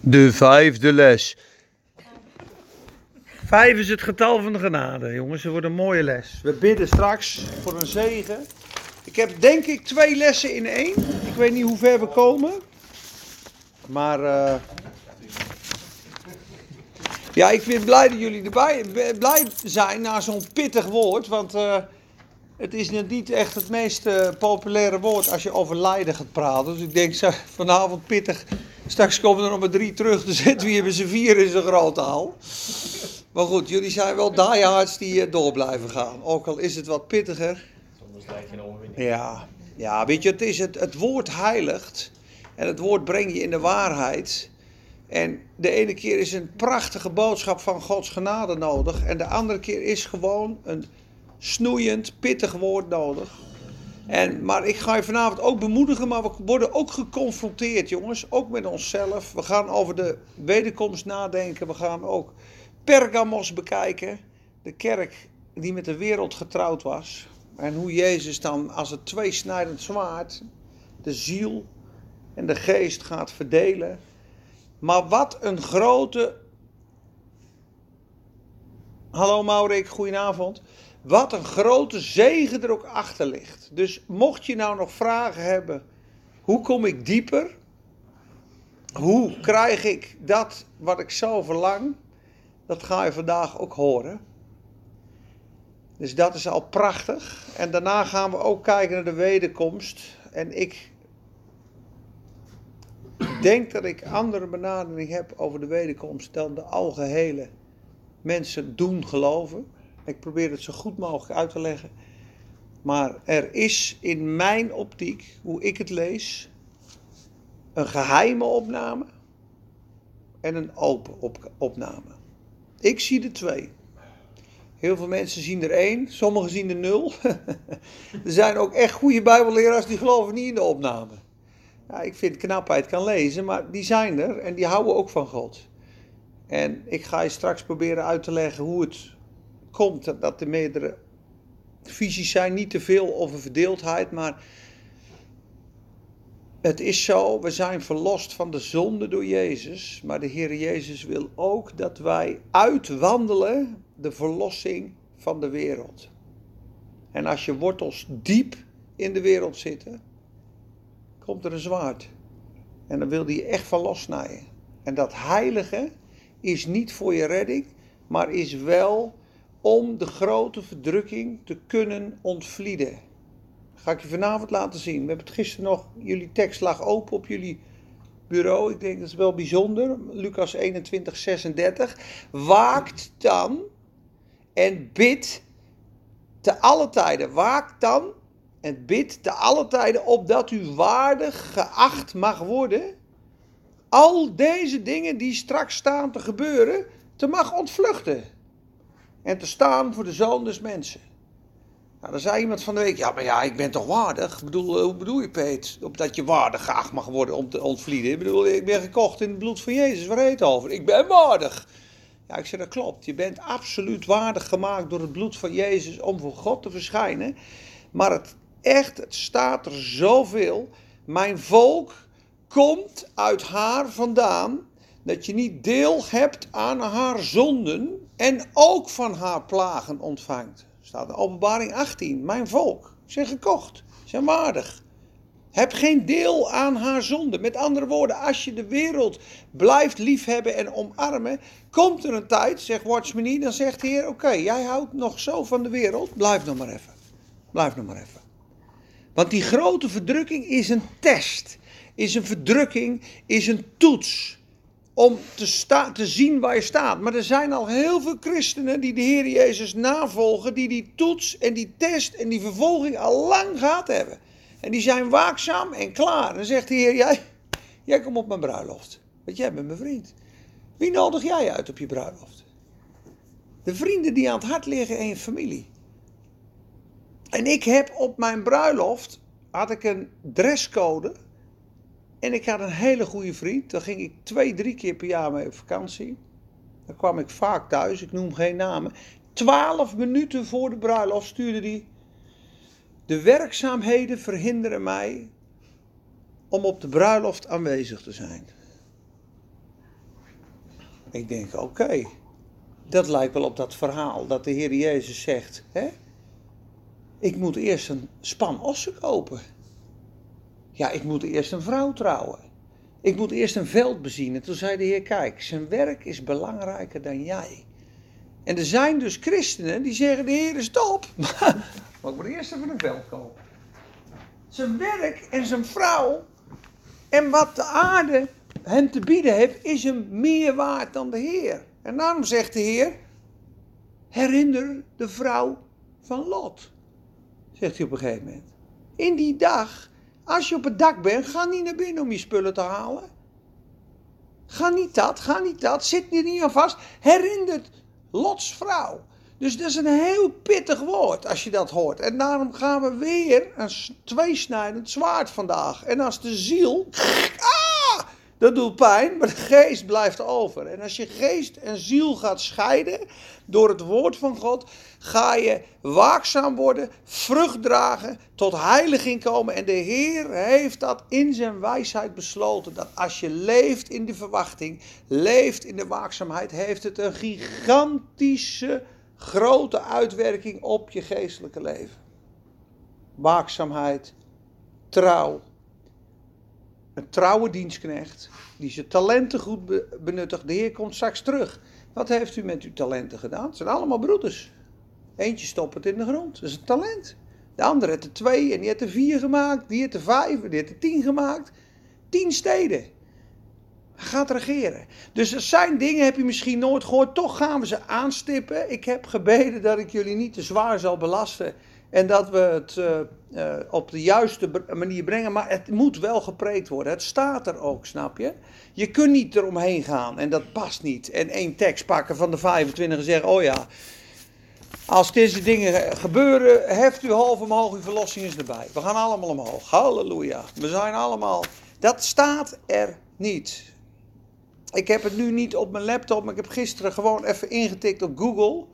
De vijfde les. Vijf is het getal van de genade, jongens. Het wordt een mooie les. We bidden straks voor een zegen. Ik heb denk ik twee lessen in één. Ik weet niet hoe ver we komen. Maar eh, ja, ik ben blij dat jullie erbij blij zijn na zo'n pittig woord. Want eh, het is niet echt het meest eh, populaire woord als je over lijden gaat praten. Dus ik denk vanavond pittig. Straks komen er nog maar drie terug. Dus zitten we hier met z'n vier in zo'n grote hal. Maar goed, jullie zijn wel diehards die uh, door blijven gaan. Ook al is het wat pittiger. Anders lijkt geen overwinning. Ja, ja weet je, het, is het, het woord heiligt. En het woord breng je in de waarheid. En de ene keer is een prachtige boodschap van Gods genade nodig. En de andere keer is gewoon een snoeiend, pittig woord nodig. En, maar ik ga je vanavond ook bemoedigen, maar we worden ook geconfronteerd, jongens. Ook met onszelf. We gaan over de wederkomst nadenken. We gaan ook Pergamos bekijken. De kerk die met de wereld getrouwd was. En hoe Jezus dan als het tweesnijdend zwaard de ziel en de geest gaat verdelen. Maar wat een grote. Hallo Maurik, goedenavond. Wat een grote zegen er ook achter ligt. Dus mocht je nou nog vragen hebben, hoe kom ik dieper? Hoe krijg ik dat wat ik zo verlang? Dat ga je vandaag ook horen. Dus dat is al prachtig. En daarna gaan we ook kijken naar de wederkomst. En ik denk dat ik andere benadering heb over de wederkomst dan de algehele mensen doen geloven. Ik probeer het zo goed mogelijk uit te leggen. Maar er is in mijn optiek, hoe ik het lees, een geheime opname en een open op opname. Ik zie er twee. Heel veel mensen zien er één, sommigen zien er nul. er zijn ook echt goede Bijbelleraars die geloven niet in de opname. Ja, ik vind knapheid kan lezen, maar die zijn er en die houden ook van God. En ik ga je straks proberen uit te leggen hoe het komt dat er meerdere visies zijn. Niet te veel over verdeeldheid, maar het is zo, we zijn verlost van de zonde door Jezus. Maar de Heer Jezus wil ook dat wij uitwandelen de verlossing van de wereld. En als je wortels diep in de wereld zitten, komt er een zwaard. En dan wil je echt van lossnijden. En dat heilige is niet voor je redding, maar is wel om de grote verdrukking te kunnen ontvlieden. Ga ik je vanavond laten zien. We hebben het gisteren nog, jullie tekst lag open op jullie bureau. Ik denk dat is wel bijzonder. Lucas 21, 36. Waakt dan en bid te alle tijden. Waakt dan en bid te alle tijden opdat u waardig geacht mag worden. Al deze dingen die straks staan te gebeuren, te mag ontvluchten en te staan voor de zoon des mensen. Nou, dan zei iemand van de week, ja, maar ja, ik ben toch waardig? Ik bedoel, eh, hoe bedoel je, Peet? Opdat je waardig geacht mag worden om te ontvlieden. Ik bedoel, ik ben gekocht in het bloed van Jezus, waar heet het over? Ik ben waardig. Ja, ik zeg, dat klopt. Je bent absoluut waardig gemaakt door het bloed van Jezus om voor God te verschijnen. Maar het echt, het staat er zoveel. Mijn volk komt uit haar vandaan dat je niet deel hebt aan haar zonden en ook van haar plagen ontvangt. Staat in openbaring 18. Mijn volk zijn gekocht, zijn waardig. Heb geen deel aan haar zonde. Met andere woorden, als je de wereld blijft liefhebben en omarmen, komt er een tijd, zegt Watchman dan zegt de Heer, oké, jij houdt nog zo van de wereld, blijf nog maar even. Blijf nog maar even. Want die grote verdrukking is een test, is een verdrukking, is een toets om te, sta, te zien waar je staat. Maar er zijn al heel veel christenen die de Heer Jezus navolgen, die die toets en die test en die vervolging al lang gehad hebben. En die zijn waakzaam en klaar. Dan zegt de Heer, jij, jij komt op mijn bruiloft. Want jij bent mijn vriend. Wie nodig jij uit op je bruiloft? De vrienden die aan het hart liggen in je familie. En ik heb op mijn bruiloft, had ik een dresscode en ik had een hele goede vriend. Daar ging ik twee, drie keer per jaar mee op vakantie. Dan kwam ik vaak thuis, ik noem geen namen. Twaalf minuten voor de bruiloft stuurde hij. De werkzaamheden verhinderen mij om op de bruiloft aanwezig te zijn. Ik denk, oké, dat lijkt wel op dat verhaal dat de Heer Jezus zegt, hè? Ik moet eerst een span ossen kopen. Ja, ik moet eerst een vrouw trouwen. Ik moet eerst een veld bezien. En toen zei de Heer, kijk, zijn werk is belangrijker dan jij. En er zijn dus christenen die zeggen, de Heer is top, maar ik moet eerst even een veld kopen. Zijn werk en zijn vrouw en wat de aarde hem te bieden heeft, is hem meer waard dan de Heer. En daarom zegt de Heer, herinner de vrouw van Lot, zegt hij op een gegeven moment. In die dag als je op het dak bent, ga niet naar binnen om je spullen te halen. Ga niet dat, ga niet dat. Zit er niet aan vast. Herinnert Lots vrouw. Dus dat is een heel pittig woord als je dat hoort. En daarom gaan we weer een tweesnijdend zwaard vandaag. En als de ziel. Ah, dat doet pijn, maar de geest blijft over. En als je geest en ziel gaat scheiden door het woord van God, ga je waakzaam worden, vrucht dragen, tot heiliging komen. En de Heer heeft dat in zijn wijsheid besloten. Dat als je leeft in de verwachting, leeft in de waakzaamheid, heeft het een gigantische, grote uitwerking op je geestelijke leven. Waakzaamheid, trouw, een trouwe dienstknecht die zijn talenten goed benuttigt. De Heer komt straks terug. Wat heeft u met uw talenten gedaan? Het zijn allemaal broeders. Eentje stopt het in de grond. Dat is een talent. De andere heeft er twee en die heeft er vier gemaakt. Die heeft er vijf en die heeft er tien gemaakt. Tien steden. Gaat regeren. Dus er zijn dingen, heb je misschien nooit gehoord. Toch gaan we ze aanstippen. Ik heb gebeden dat ik jullie niet te zwaar zal belasten. En dat we het uh, uh, op de juiste manier brengen. Maar het moet wel gepreekt worden. Het staat er ook, snap je? Je kunt niet eromheen gaan en dat past niet. En één tekst pakken van de 25 en zeggen: Oh ja, als deze dingen gebeuren, heft u half omhoog, uw verlossing is erbij. We gaan allemaal omhoog. Halleluja. We zijn allemaal. Dat staat er niet. Ik heb het nu niet op mijn laptop, maar ik heb gisteren gewoon even ingetikt op Google.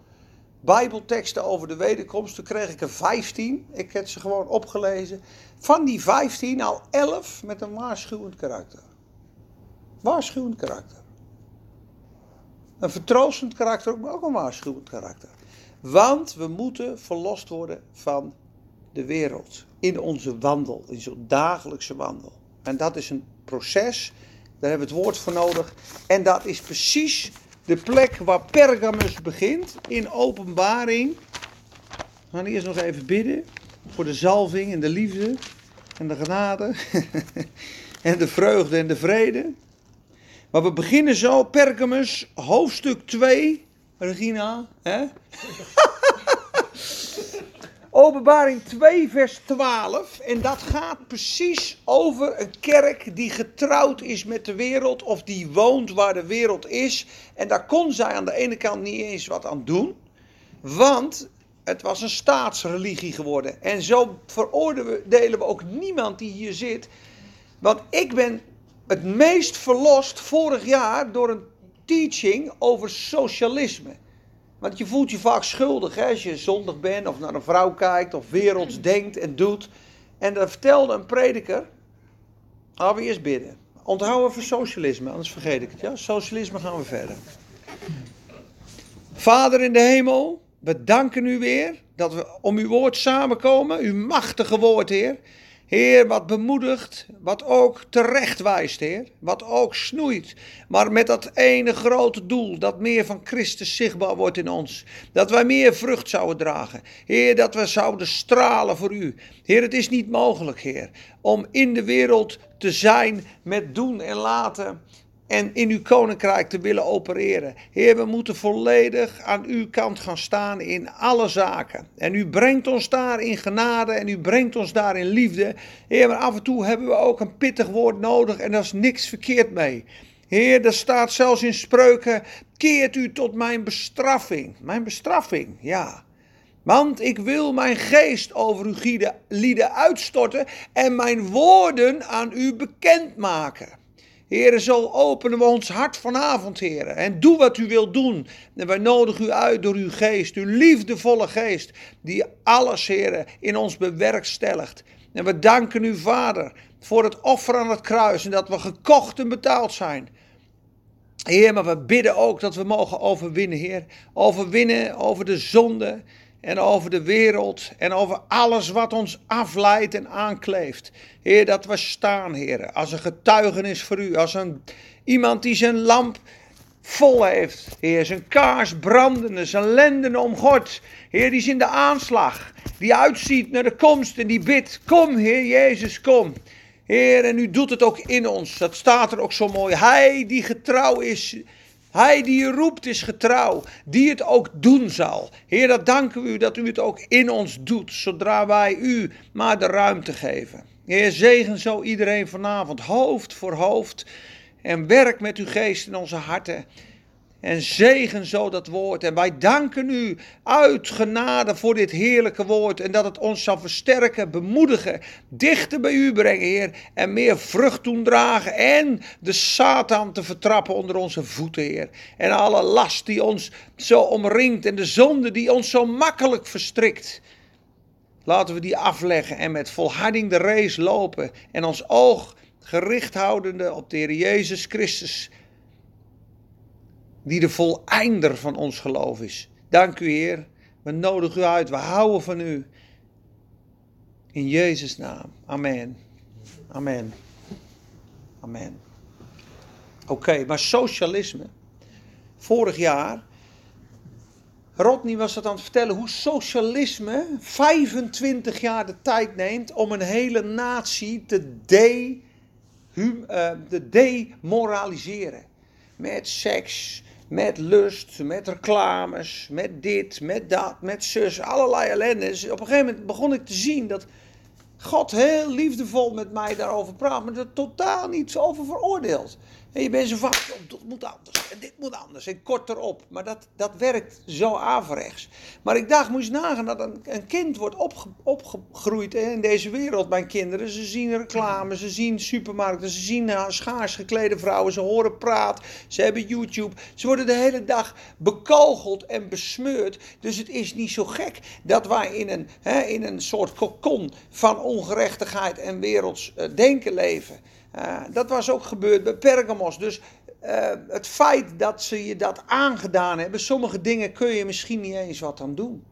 Bijbelteksten over de wederkomst. Toen kreeg ik er 15. Ik heb ze gewoon opgelezen. Van die 15 al 11 met een waarschuwend karakter. Waarschuwend karakter. Een vertroostend karakter, maar ook een waarschuwend karakter. Want we moeten verlost worden van de wereld. In onze wandel, in zo'n dagelijkse wandel. En dat is een proces, daar hebben we het woord voor nodig. En dat is precies de plek waar Pergamus begint in openbaring. We gaan eerst nog even bidden voor de zalving en de liefde en de genade en de vreugde en de vrede. Maar we beginnen zo, Pergamus, hoofdstuk 2. Regina, hè? Openbaring 2, vers 12. En dat gaat precies over een kerk die getrouwd is met de wereld. Of die woont waar de wereld is. En daar kon zij aan de ene kant niet eens wat aan doen. Want het was een staatsreligie geworden. En zo veroordelen we ook niemand die hier zit. Want ik ben het meest verlost vorig jaar door een teaching over socialisme. Want je voelt je vaak schuldig hè, als je zondig bent of naar een vrouw kijkt of werelds denkt en doet. En dan vertelde een prediker, laten we eerst bidden. Onthouden voor socialisme, anders vergeet ik het. Ja? Socialisme gaan we verder. Vader in de hemel, we danken u weer dat we om uw woord samenkomen, uw machtige woord, Heer. Heer, wat bemoedigt, wat ook terecht wijst, Heer. Wat ook snoeit. Maar met dat ene grote doel, dat meer van Christus zichtbaar wordt in ons. Dat wij meer vrucht zouden dragen. Heer, dat we zouden stralen voor U. Heer, het is niet mogelijk, Heer, om in de wereld te zijn met doen en laten en in uw koninkrijk te willen opereren. Heer, we moeten volledig aan uw kant gaan staan in alle zaken. En u brengt ons daar in genade en u brengt ons daar in liefde. Heer, maar af en toe hebben we ook een pittig woord nodig en daar is niks verkeerd mee. Heer, er staat zelfs in spreuken: keert u tot mijn bestraffing. Mijn bestraffing, ja. Want ik wil mijn geest over uw lieden uitstorten en mijn woorden aan u bekendmaken. Heren, zo openen we ons hart vanavond, heren. En doe wat u wilt doen. En wij nodigen u uit door uw geest, uw liefdevolle geest, die alles, heren, in ons bewerkstelligt. En we danken u, Vader, voor het offer aan het kruis en dat we gekocht en betaald zijn. Heer, maar we bidden ook dat we mogen overwinnen, Heer. Overwinnen over de zonde en over de wereld en over alles wat ons afleidt en aankleeft. Heer, dat we staan, Heer, als een getuigenis voor u, als een, iemand die zijn lamp vol heeft. Heer, zijn kaars brandende, zijn lenden om God. Heer, die is in de aanslag, die uitziet naar de komst en die bidt, kom Heer Jezus, kom. Heer, en u doet het ook in ons. Dat staat er ook zo mooi. Hij die getrouw is, hij die je roept is getrouw, die het ook doen zal. Heer, dat danken we u dat u het ook in ons doet, zodra wij u maar de ruimte geven. Heer, zegen zo iedereen vanavond, hoofd voor hoofd. En werk met uw geest in onze harten. En zegen zo dat woord. En wij danken u uit genade voor dit heerlijke woord. En dat het ons zal versterken, bemoedigen, dichter bij u brengen, Heer. En meer vrucht doen dragen. En de Satan te vertrappen onder onze voeten, Heer. En alle last die ons zo omringt. En de zonde die ons zo makkelijk verstrikt. Laten we die afleggen en met volharding de race lopen. En ons oog gericht houdende op de Heer Jezus Christus die de voleinder van ons geloof is. Dank u Heer, we nodigen u uit, we houden van u. In Jezus' naam. Amen. Amen. Amen. Oké, maar socialisme. Vorig jaar, Rodney was het aan het vertellen hoe socialisme 25 jaar de tijd neemt om een hele natie te, de, uh, te demoraliseren. Met seks, met lust, met reclames, met dit, met dat, met zus, allerlei ellende. Dus op een gegeven moment begon ik te zien dat God heel liefdevol met mij daarover praat, maar er totaal niet over veroordeelt. En je bent zo oh, dat moet anders en dit moet anders en kort erop. Maar dat, dat werkt zo averechts. Maar ik dacht, moest nagaan dat een, een kind wordt opge, opgegroeid in deze wereld. Mijn kinderen, ze zien reclame, ze zien supermarkten, ze zien uh, schaars geklede vrouwen, ze horen praat, ze hebben YouTube. Ze worden de hele dag bekogeld en besmeurd. Dus het is niet zo gek dat wij in een, hè, in een soort kokon van ongerechtigheid en werelds uh, denken leven. Uh, dat was ook gebeurd bij Pergamos. Dus uh, het feit dat ze je dat aangedaan hebben, sommige dingen kun je misschien niet eens wat aan doen.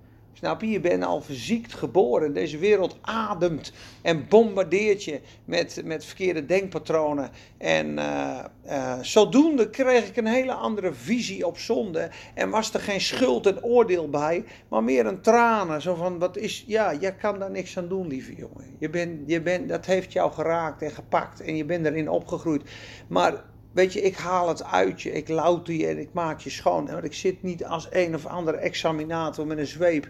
Snap je? Je bent al verziekt geboren. Deze wereld ademt en bombardeert je met, met verkeerde denkpatronen. En uh, uh, zodoende kreeg ik een hele andere visie op zonde. En was er geen schuld en oordeel bij, maar meer een tranen. Zo van, wat is, ja, jij kan daar niks aan doen, lieve jongen. Je bent, je bent, dat heeft jou geraakt en gepakt en je bent erin opgegroeid. Maar Weet je, ik haal het uit je, ik louter je en ik maak je schoon. Want ik zit niet als een of andere examinator met een zweep.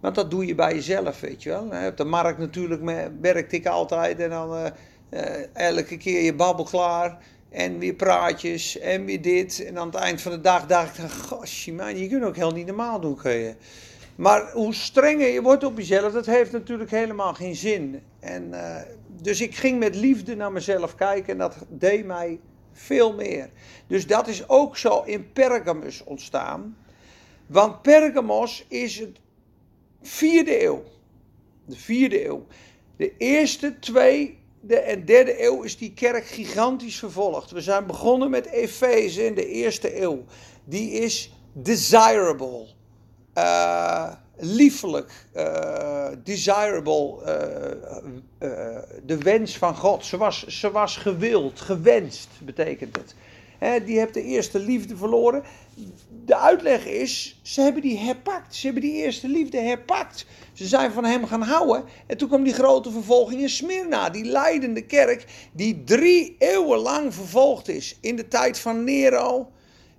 Want dat doe je bij jezelf, weet je wel. Op de markt natuurlijk werkte ik altijd en dan uh, uh, elke keer je babbel klaar. En weer praatjes en weer dit. En aan het eind van de dag dacht ik, man, je kunt ook heel niet normaal doen, kun je. Maar hoe strenger je wordt op jezelf, dat heeft natuurlijk helemaal geen zin. En, uh, dus ik ging met liefde naar mezelf kijken en dat deed mij veel meer. Dus dat is ook zo in Pergamus ontstaan. Want Pergamos is het vierde eeuw. De vierde eeuw. De eerste, tweede en derde eeuw is die kerk gigantisch vervolgd. We zijn begonnen met Efeze in de eerste eeuw. Die is desirable. Uh, liefelijk, uh, desirable, uh, uh, de wens van God. Ze was, ze was gewild, gewenst, betekent het. He, die heeft de eerste liefde verloren. De uitleg is, ze hebben die herpakt. Ze hebben die eerste liefde herpakt. Ze zijn van hem gaan houden. En toen kwam die grote vervolging in Smyrna. Die leidende kerk die drie eeuwen lang vervolgd is. In de tijd van Nero.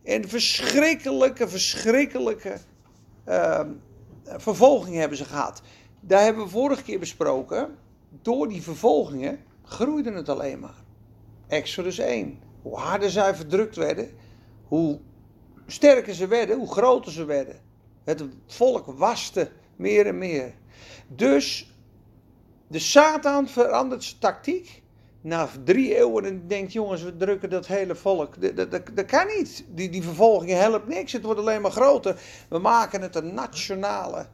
En verschrikkelijke, verschrikkelijke... Uh, vervolging hebben ze gehad. Daar hebben we vorige keer besproken. Door die vervolgingen groeide het alleen maar. Exodus 1. Hoe harder zij verdrukt werden, hoe sterker ze werden, hoe groter ze werden. Het volk waste meer en meer. Dus de Satan verandert zijn tactiek. Na drie eeuwen en denkt, jongens, we drukken dat hele volk. Dat, dat, dat kan niet. Die, die vervolging helpt niks. Het wordt alleen maar groter. We maken het een nationale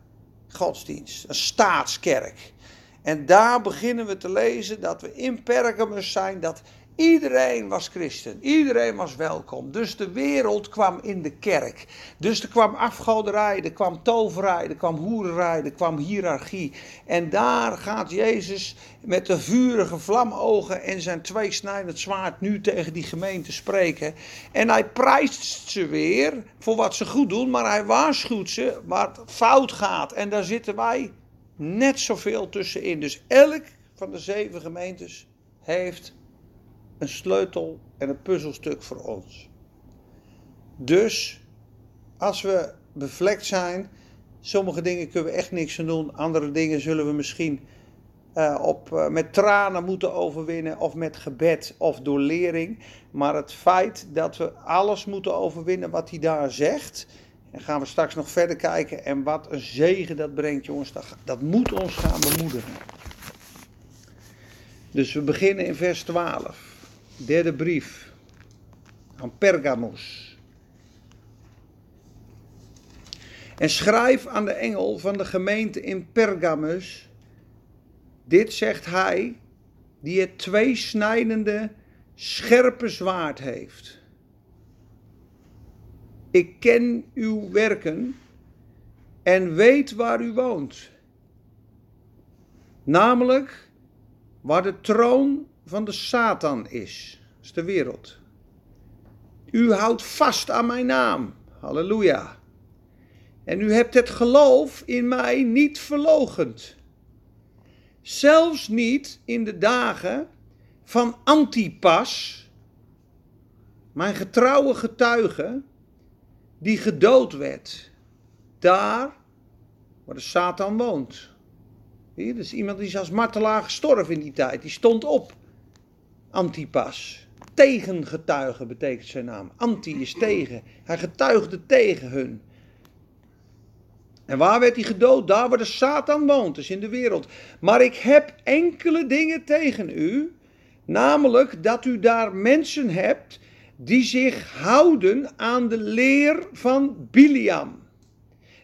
godsdienst. Een staatskerk. En daar beginnen we te lezen dat we in Pergamus zijn. Dat Iedereen was christen, iedereen was welkom. Dus de wereld kwam in de kerk. Dus er kwam afgoderij, er kwam toverij, er kwam hoererij, er kwam hiërarchie. En daar gaat Jezus met de vurige vlamogen en zijn tweesnijdend zwaard nu tegen die gemeente spreken. En hij prijst ze weer voor wat ze goed doen, maar hij waarschuwt ze wat fout gaat. En daar zitten wij net zoveel tussenin. Dus elk van de zeven gemeentes heeft een sleutel en een puzzelstuk voor ons. Dus als we bevlekt zijn, sommige dingen kunnen we echt niks aan doen, andere dingen zullen we misschien uh, op, uh, met tranen moeten overwinnen, of met gebed of door lering. Maar het feit dat we alles moeten overwinnen wat hij daar zegt, en gaan we straks nog verder kijken. En wat een zegen dat brengt, jongens, dat, dat moet ons gaan bemoedigen. Dus we beginnen in vers 12. Derde brief aan Pergamos. En schrijf aan de engel van de gemeente in Pergamus. Dit zegt hij, die het tweesnijdende, scherpe zwaard heeft. Ik ken uw werken en weet waar u woont. Namelijk waar de troon van de Satan is. Dat is de wereld. U houdt vast aan mijn naam. Halleluja. En u hebt het geloof in mij niet verlogend. Zelfs niet in de dagen van Antipas, mijn getrouwe getuige, die gedood werd. Daar waar de Satan woont. Hier, is iemand die is als martelaar gestorven in die tijd. Die stond op. Antipas. Tegengetuige betekent zijn naam. Anti is tegen. Hij getuigde tegen hun. En waar werd hij gedood? Daar waar de Satan woont, dus in de wereld. Maar ik heb enkele dingen tegen u. Namelijk dat u daar mensen hebt die zich houden aan de leer van Biliam.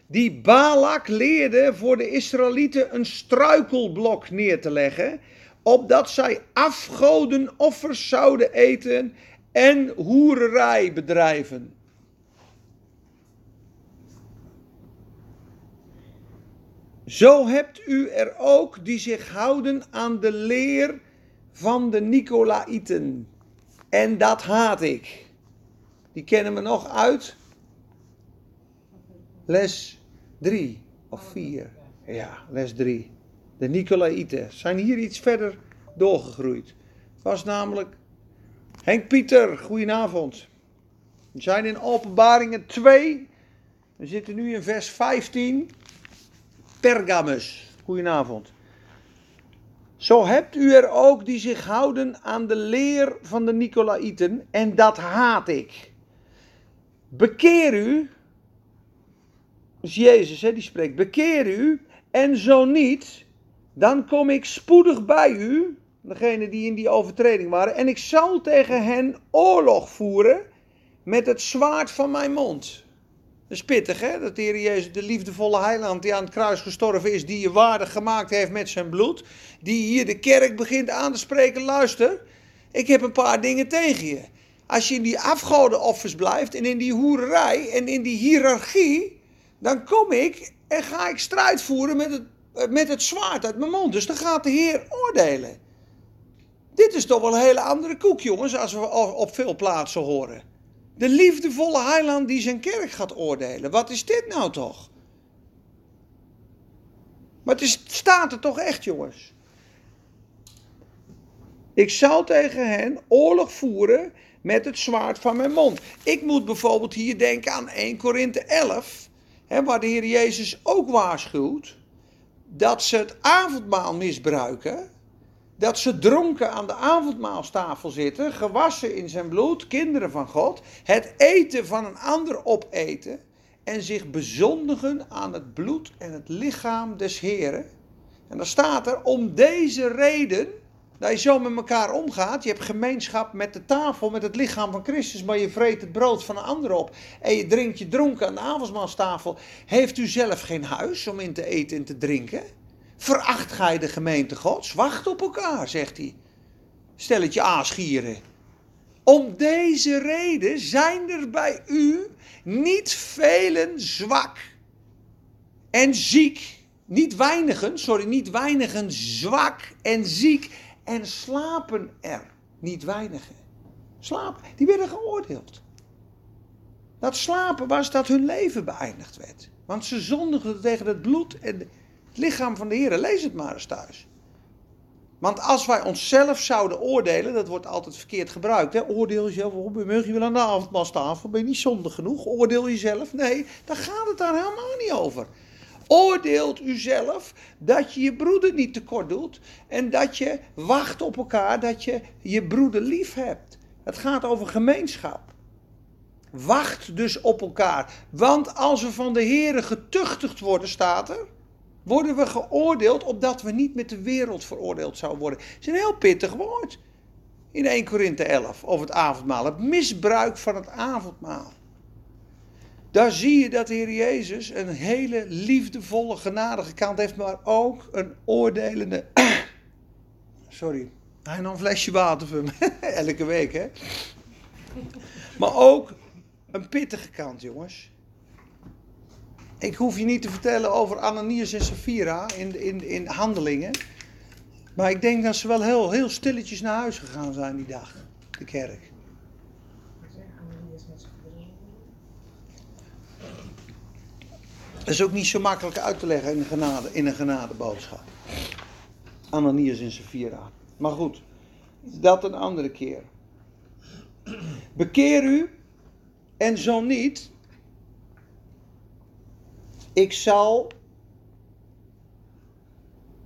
Die Balak leerde voor de Israëlieten een struikelblok neer te leggen opdat zij afgodenoffers zouden eten en hoererij bedrijven. Zo hebt u er ook die zich houden aan de leer van de Nicolaïten. En dat haat ik. Die kennen we nog uit les 3 of 4. Ja, les 3 de Nicolaïten, zijn hier iets verder doorgegroeid. Was namelijk Henk Pieter, goedenavond. We zijn in Openbaringen 2. We zitten nu in vers 15. Pergamus, goedenavond. Zo hebt u er ook die zich houden aan de leer van de Nicolaïten, en dat haat ik. Bekeer u, dus Jezus hè, die spreekt, bekeer u, en zo niet, dan kom ik spoedig bij u, degene die in die overtreding waren, en ik zal tegen hen oorlog voeren met het zwaard van mijn mond. Dat is pittig, hè? Dat de Heer Jezus, de liefdevolle heiland die aan het kruis gestorven is, die je waardig gemaakt heeft met zijn bloed, die hier de kerk begint aan te spreken, luister, ik heb een paar dingen tegen je. Als je in die afgodenoffers blijft en in die hoererij en in die hiërarchie, dan kom ik en ga ik strijd voeren met het met het zwaard uit mijn mond. Dus dan gaat de Heer oordelen. Dit is toch wel een hele andere koek, jongens, als we op veel plaatsen horen. De liefdevolle heiland die zijn kerk gaat oordelen. Wat is dit nou toch? Maar het staat er toch echt, jongens. Ik zal tegen hen oorlog voeren met het zwaard van mijn mond. Ik moet bijvoorbeeld hier denken aan 1 Korinthe 11, hè, waar de Heer Jezus ook waarschuwt dat ze het avondmaal misbruiken. Dat ze dronken aan de avondmaalstafel zitten, gewassen in zijn bloed, kinderen van God. Het eten van een ander opeten. En zich bezondigen aan het bloed en het lichaam des Heren. En dan staat er, om deze reden dat je zo met elkaar omgaat. Je hebt gemeenschap met de tafel, met het lichaam van Christus, maar je vreet het brood van een ander op. En je drinkt je dronken aan de avondmaalstafel. Heeft u zelf geen huis om in te eten en te drinken? Veracht gij de gemeente gods? Wacht op elkaar, zegt hij. stelletje aasgieren. Om deze reden zijn er bij u niet velen zwak en ziek. Niet weinigen, sorry, niet weinigen zwak en ziek en slapen er. Niet weinigen. Slapen, die werden geoordeeld. Dat slapen was dat hun leven beëindigd werd. Want ze zondigden tegen het bloed en het lichaam van de Heer. Lees het maar eens thuis. Want als wij onszelf zouden oordelen, dat wordt altijd verkeerd gebruikt. Oordeel jezelf, ben je wel aan de avondmaalstafel? Ben je niet zondig genoeg? Oordeel jezelf? Nee, daar gaat het daar helemaal niet over. Oordeelt u zelf dat je je broeder niet tekort doet en dat je wacht op elkaar, dat je je broeder lief hebt. Het gaat over gemeenschap. Wacht dus op elkaar. Want als we van de Here getuchtigd worden, staat er, worden we geoordeeld opdat we niet met de wereld veroordeeld zouden worden. Het is een heel pittig woord. In 1 Korinthe 11 over het avondmaal. Het misbruik van het avondmaal. Daar zie je dat de Heer Jezus een hele liefdevolle, genadige kant heeft, maar ook een oordelende. Sorry, hij nam een flesje water voor me. Elke week, hè? Maar ook een pittige kant, jongens. Ik hoef je niet te vertellen over Ananias en Sapphira in, in, in handelingen. Maar ik denk dat ze wel heel, heel stilletjes naar huis gegaan zijn die dag, de kerk. Dat is ook niet zo makkelijk uit te leggen in een, genade, in een genadeboodschap. Ananias en Sapphira. Maar goed, dat een andere keer. Bekeer u en zo niet. Ik zal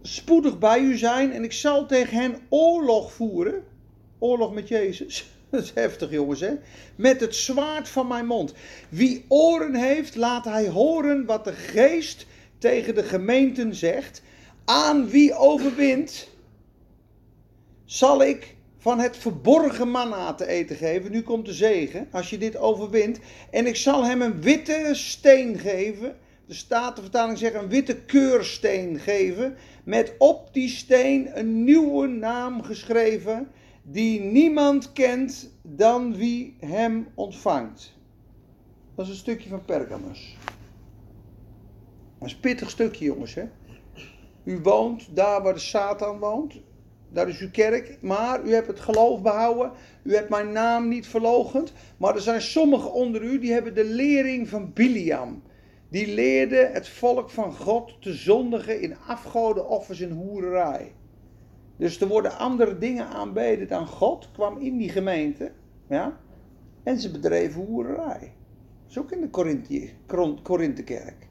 spoedig bij u zijn en ik zal tegen hen oorlog voeren. Oorlog met Jezus. Dat is heftig, jongens, hè? Met het zwaard van mijn mond. Wie oren heeft, laat hij horen wat de geest tegen de gemeenten zegt. Aan wie overwint, zal ik van het verborgen manna te eten geven. Nu komt de zegen, als je dit overwint. En ik zal hem een witte steen geven. De Statenvertaling zegt een witte keursteen geven. Met op die steen een nieuwe naam geschreven die niemand kent dan wie hem ontvangt. Dat is een stukje van Pergamus. Dat is een pittig stukje, jongens. Hè? U woont daar waar de Satan woont. Daar is uw kerk. Maar u hebt het geloof behouden. U hebt mijn naam niet verlogend. Maar er zijn sommigen onder u die hebben de lering van Biliam. Die leerde het volk van God te zondigen in afgodenoffers en hoererij. Dus er worden andere dingen aanbeden dan God, kwam in die gemeente. Ja? En ze bedreven hoererij. Dat is ook in de Korinthekerk.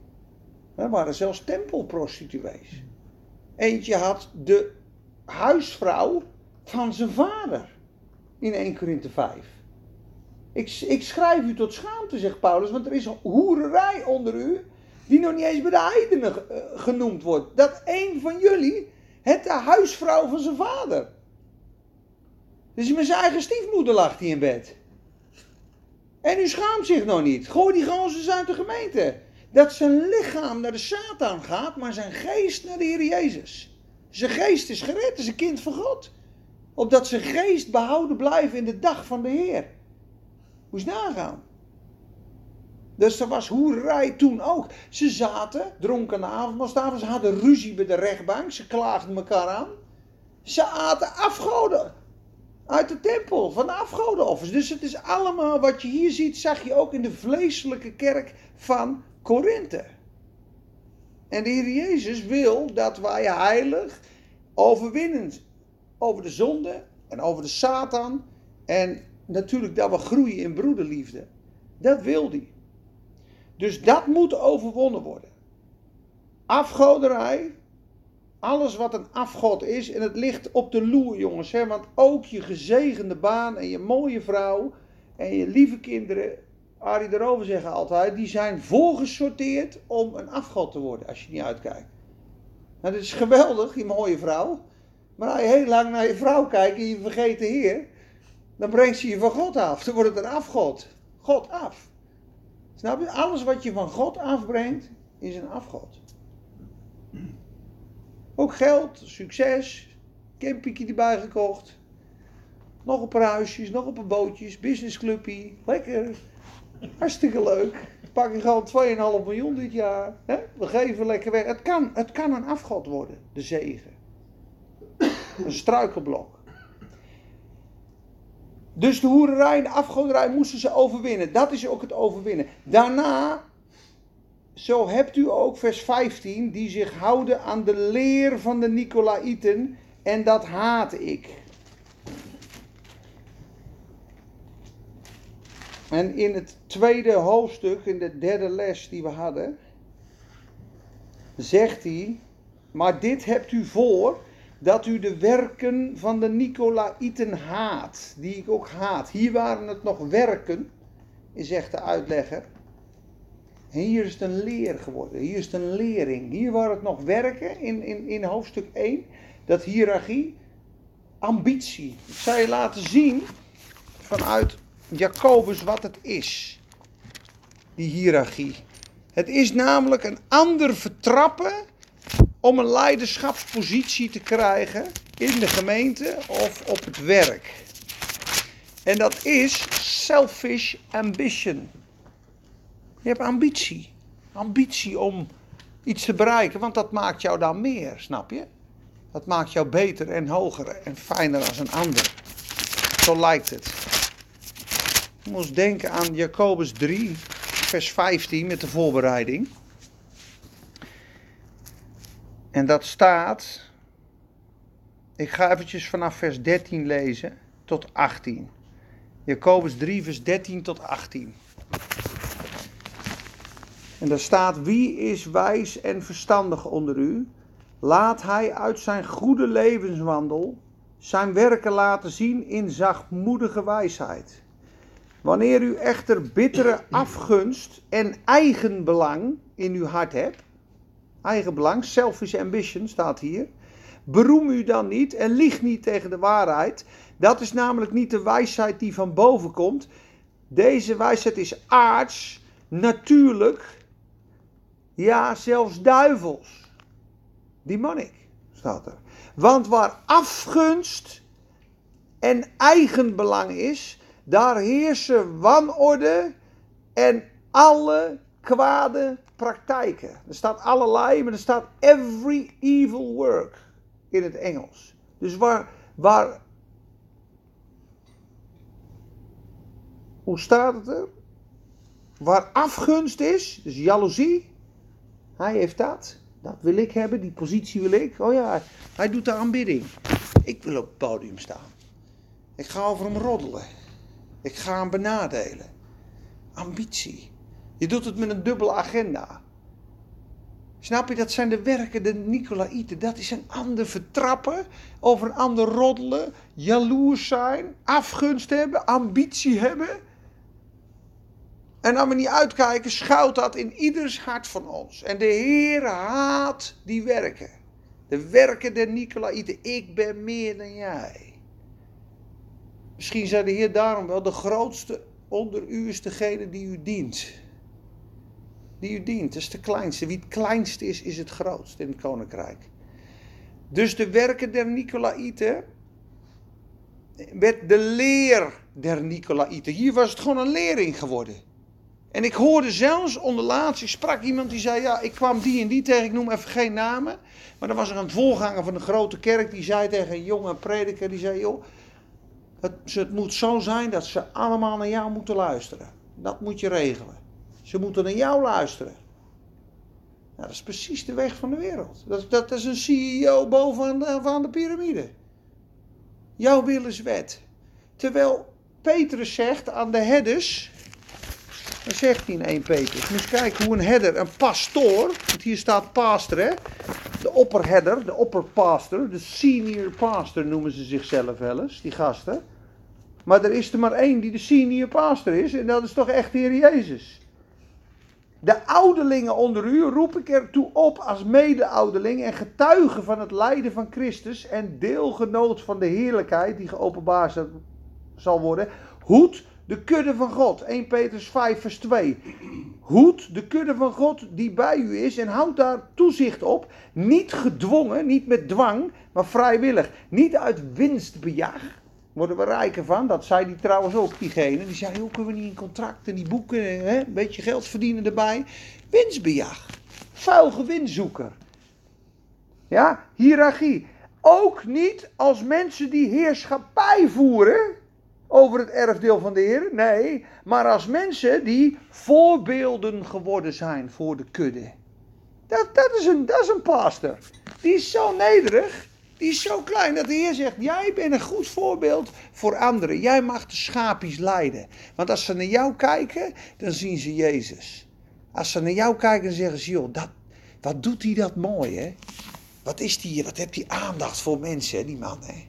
Er waren zelfs tempelprostituees. Eentje had de huisvrouw van zijn vader. In 1 Korinthe 5. Ik, ik schrijf u tot schaamte, zegt Paulus, want er is hoererij onder u. Die nog niet eens bij de heidenen eh, genoemd wordt. Dat een van jullie het de huisvrouw van zijn vader. Dus met zijn eigen stiefmoeder lag hij in bed. En u schaamt zich nog niet. Gooi die ganzen uit de gemeente. Dat zijn lichaam naar de Satan gaat, maar zijn geest naar de Heer Jezus. Zijn geest is gered, is een kind van God. Opdat zijn geest behouden blijft in de dag van de Heer. Moest nagaan. Dus er was hoerij toen ook. Ze zaten, dronken aan de avondmaaltafel, ze hadden ruzie bij de rechtbank, ze klaagden elkaar aan. Ze aten afgoden uit de tempel, van de afgodenoffers. Dus het is allemaal wat je hier ziet, zag je ook in de vleeselijke kerk van Korinthe. En de Heer Jezus wil dat wij heilig overwinnen over de zonde en over de Satan. En natuurlijk dat we groeien in broederliefde. Dat wil hij. Dus dat moet overwonnen worden. Afgoderij, alles wat een afgod is, en het ligt op de loer, jongens. Hè, want ook je gezegende baan en je mooie vrouw en je lieve kinderen, Arie erover zeggen altijd, die zijn voorgesorteerd om een afgod te worden, als je niet uitkijkt. Nou, dat is geweldig, je mooie vrouw. Maar als je heel lang naar je vrouw kijkt en je vergeet de Heer, dan brengt ze je van God af. Dan wordt het een afgod. God af. Snap je? Alles wat je van God afbrengt, is een afgod. Ook geld, succes, campingje erbij gekocht. Nog een paar huisjes, nog een paar bootjes, businessclubje. Lekker. Hartstikke leuk. Pak je gewoon 2,5 miljoen dit jaar. We geven lekker weg. Het kan, het kan een afgod worden, de zegen. Een struikelblok. Dus de hoererij en de afgoderij moesten ze overwinnen. Dat is ook het overwinnen. Daarna, zo hebt u ook vers 15, die zich houden aan de leer van de Nicolaïten. En dat haat ik. En in het tweede hoofdstuk, in de derde les die we hadden, zegt hij: Maar dit hebt u voor dat u de werken van de Nicolaïten haat, die ik ook haat. Hier waren het nog werken, zegt de uitlegger. En hier is het een leer geworden, hier is het een lering. Hier waren het nog werken in, in, in hoofdstuk 1, dat hiërarchie, ambitie. Ik zal je laten zien vanuit Jacobus wat het is, die hiërarchie. Het is namelijk een ander vertrappen om een leiderschapspositie te krijgen in de gemeente of op het werk. En dat is selfish ambition. Je hebt ambitie. Ambitie om iets te bereiken, want dat maakt jou dan meer, snap je? Dat maakt jou beter en hoger en fijner als een ander. Zo lijkt het. Je moet denken aan Jacobus 3, vers 15 met de voorbereiding. En dat staat, ik ga eventjes vanaf vers 13 lezen tot 18. Jacobus 3, vers 13 tot 18. En daar staat, wie is wijs en verstandig onder u? Laat hij uit zijn goede levenswandel zijn werken laten zien in zachtmoedige wijsheid. Wanneer u echter bittere afgunst en eigenbelang in uw hart hebt, eigenbelang, selfish ambition staat hier. Beroem u dan niet en lieg niet tegen de waarheid. Dat is namelijk niet de wijsheid die van boven komt. Deze wijsheid is aards, natuurlijk, ja, zelfs duivels. Demonic staat er. Want waar afgunst en eigenbelang is, daar heersen wanorde en alle kwade praktijken. Er staat allerlei, maar er staat every evil work in het Engels. Dus waar, waar. Hoe staat het er? Waar afgunst is, dus jaloezie. Hij heeft dat. Dat wil ik hebben, die positie wil ik. Oh ja, hij doet de aanbidding. Ik wil op het podium staan. Ik ga over hem roddelen. Ik ga hem benadelen. Ambitie. Je doet het met een dubbele agenda. Snap je, dat zijn de werken, de Nicolaïten. Dat is een ander vertrappen, over een ander roddelen, jaloers zijn, afgunst hebben, ambitie hebben. En als we niet uitkijken, schuilt dat in ieders hart van ons. En de Heer haat die werken. De werken der Nicolaïten. Ik ben meer dan jij. Misschien zei de Heer daarom wel, de grootste onder u is degene die u dient. Die u dient, dat is de kleinste. Wie het kleinste is, is het grootste in het koninkrijk. Dus de werken der Nicolaïten werd de leer der Nicolaïten. Hier was het gewoon een lering geworden. En ik hoorde zelfs onder laatst, sprak iemand die zei, ja, ik kwam die en die tegen, ik noem even geen namen. Maar dan was er een voorganger van een grote kerk, die zei tegen een jonge prediker, die zei, joh, het, het moet zo zijn dat ze allemaal naar jou moeten luisteren. Dat moet je regelen. Ze moeten naar jou luisteren. Nou, dat is precies de weg van de wereld. Dat, dat is een CEO bovenaan de, van de piramide. Jouw wil is wet. Terwijl Petrus zegt aan de herders. Dan zegt hij in 1 Petrus. Moet kijken hoe een herder, een pastoor. Want hier staat pastor, hè? De opperherder, de opperpastor. De senior pastor noemen ze zichzelf wel eens, die gasten. Maar er is er maar één die de senior pastor is. En dat is toch echt de Heer Jezus. De ouderlingen onder u roep ik ertoe op als mede-ouderling en getuige van het lijden van Christus en deelgenoot van de heerlijkheid die geopenbaard zal worden. Hoed de kudde van God. 1 Petrus 5 vers 2. Hoed de kudde van God die bij u is en houd daar toezicht op. Niet gedwongen, niet met dwang, maar vrijwillig. Niet uit winstbejag, Worden we rijker van? Dat zei die trouwens ook, diegene. Die zei, hoe kunnen we niet in contracten, die boeken, hè? een beetje geld verdienen erbij. Winstbejag. Vuil gewinzoeker. Ja, hiërarchie. Ook niet als mensen die heerschappij voeren over het erfdeel van de Heer. Nee, maar als mensen die voorbeelden geworden zijn voor de kudde. Dat, dat, is, een, dat is een pastor. Die is zo nederig. Die is zo klein dat de Heer zegt: Jij bent een goed voorbeeld voor anderen. Jij mag de schapies leiden. Want als ze naar jou kijken, dan zien ze Jezus. Als ze naar jou kijken, dan zeggen ze: Joh, dat, wat doet hij dat mooi, hè? Wat is die, wat heeft die aandacht voor mensen, hè, die man, hè?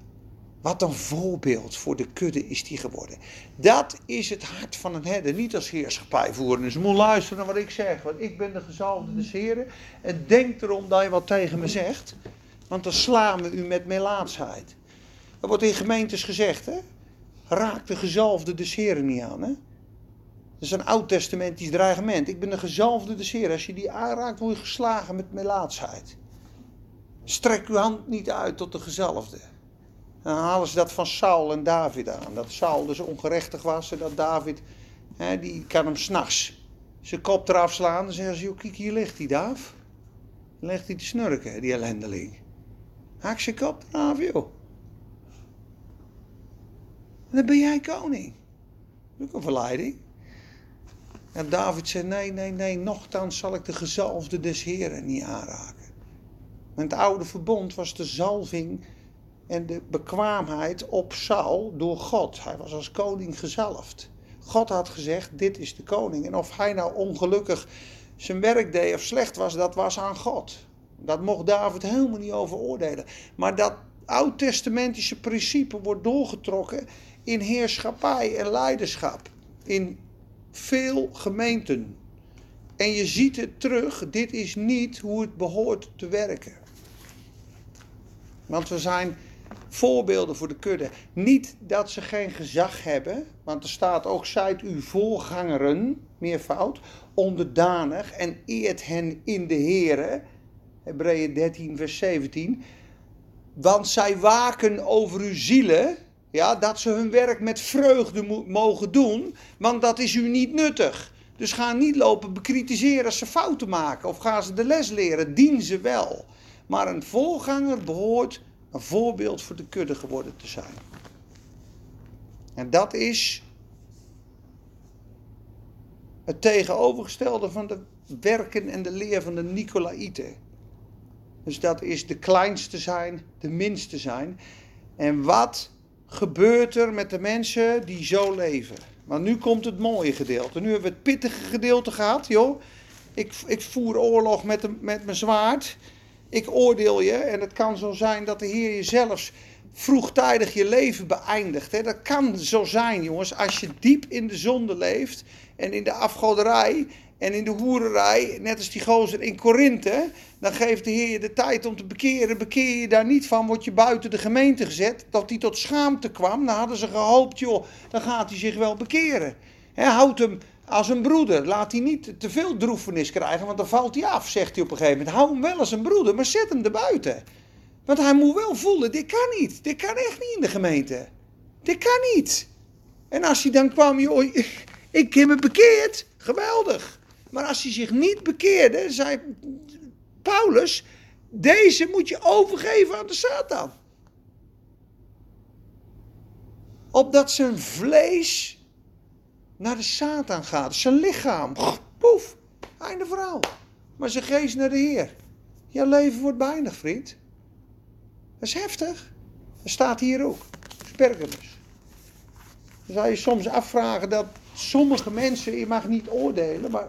Wat een voorbeeld voor de kudde is die geworden. Dat is het hart van een herder. Niet als heerschappij voeren. Dus moet luisteren naar wat ik zeg. Want ik ben de gezalfde des heren. En denk erom dat je wat tegen me zegt. Want dan slaan we u met melaatsheid. Er wordt in gemeentes gezegd, hè. Raak de gezalfde des heren niet aan, hè. Dat is een oud-testamentisch dreigement. Ik ben de gezalfde des heren. Als je die aanraakt, word je geslagen met melaatsheid. Strek uw hand niet uit tot de gezalfde. Dan halen ze dat van Saul en David aan. Dat Saul dus ongerechtig was en dat David, hè, die kan hem s'nachts zijn kop eraf slaan. Dan zeggen ze, joh, kijk hier ligt hij, Daaf. Dan ligt hij te snurken, die ellendeling. Haak zijn kop eraf, joh. Dan ben jij koning. Dat is ook een verleiding. En David zei, nee, nee, nee, nochtans zal ik de gezalfde des Heren niet aanraken. het oude verbond was de zalving en de bekwaamheid op Saul door God. Hij was als koning gezalfd. God had gezegd: Dit is de koning. En of hij nou ongelukkig zijn werk deed of slecht was, dat was aan God. Dat mocht David helemaal niet over oordelen. Maar dat oud-testamentische principe wordt doorgetrokken in heerschappij en leiderschap. In veel gemeenten. En je ziet het terug, dit is niet hoe het behoort te werken. Want we zijn voorbeelden voor de kudde. Niet dat ze geen gezag hebben, want er staat ook: zijt uw voorgangeren, meervoud, onderdanig en eert hen in de Here. Hebreeën 13, vers 17. Want zij waken over uw zielen, ja, dat ze hun werk met vreugde mogen doen, want dat is u niet nuttig. Dus ga niet lopen bekritiseren als ze fouten maken of gaan ze de les leren, dien ze wel. Maar een voorganger behoort een voorbeeld voor de kudde geworden te zijn. En dat is het tegenovergestelde van de werken en de leer van de Nicolaïten. Dus dat is de kleinste zijn, de minste zijn. En wat gebeurt er met de mensen die zo leven? Maar nu komt het mooie gedeelte. Nu hebben we het pittige gedeelte gehad, joh. Ik, ik voer oorlog met, met mijn zwaard. Ik oordeel je en het kan zo zijn dat de Heer je zelfs vroegtijdig je leven beëindigt. Hè? Dat kan zo zijn, jongens, als je diep in de zonde leeft en in de afgoderij en in de hoererij, net als die gozer in Korinthe, dan geeft de Heer je de tijd om te bekeren. Bekeer je daar niet van, word je buiten de gemeente gezet, dat hij tot schaamte kwam. Dan hadden ze gehoopt, joh, dan gaat hij zich wel bekeren. Houd hem als een broeder. Laat hij niet te veel droefenis krijgen, want dan valt hij af, zegt hij op een gegeven moment. Hou hem wel als een broeder, maar zet hem erbuiten. Want hij moet wel voelen, dit kan niet. Dit kan echt niet in de gemeente. Dit kan niet. En als hij dan kwam, joh, ik heb me bekeerd, geweldig. Maar als hij zich niet bekeerde, zei Paulus, deze moet je overgeven aan de Satan. Opdat zijn vlees naar de Satan gaat. Zijn lichaam, poef, einde verhaal. Maar zijn geest naar de Heer. Jouw leven wordt beëindigd, vriend. Dat is heftig. Dat staat hier ook. Spergamus. Dan zou je soms afvragen dat sommige mensen, je mag niet oordelen, maar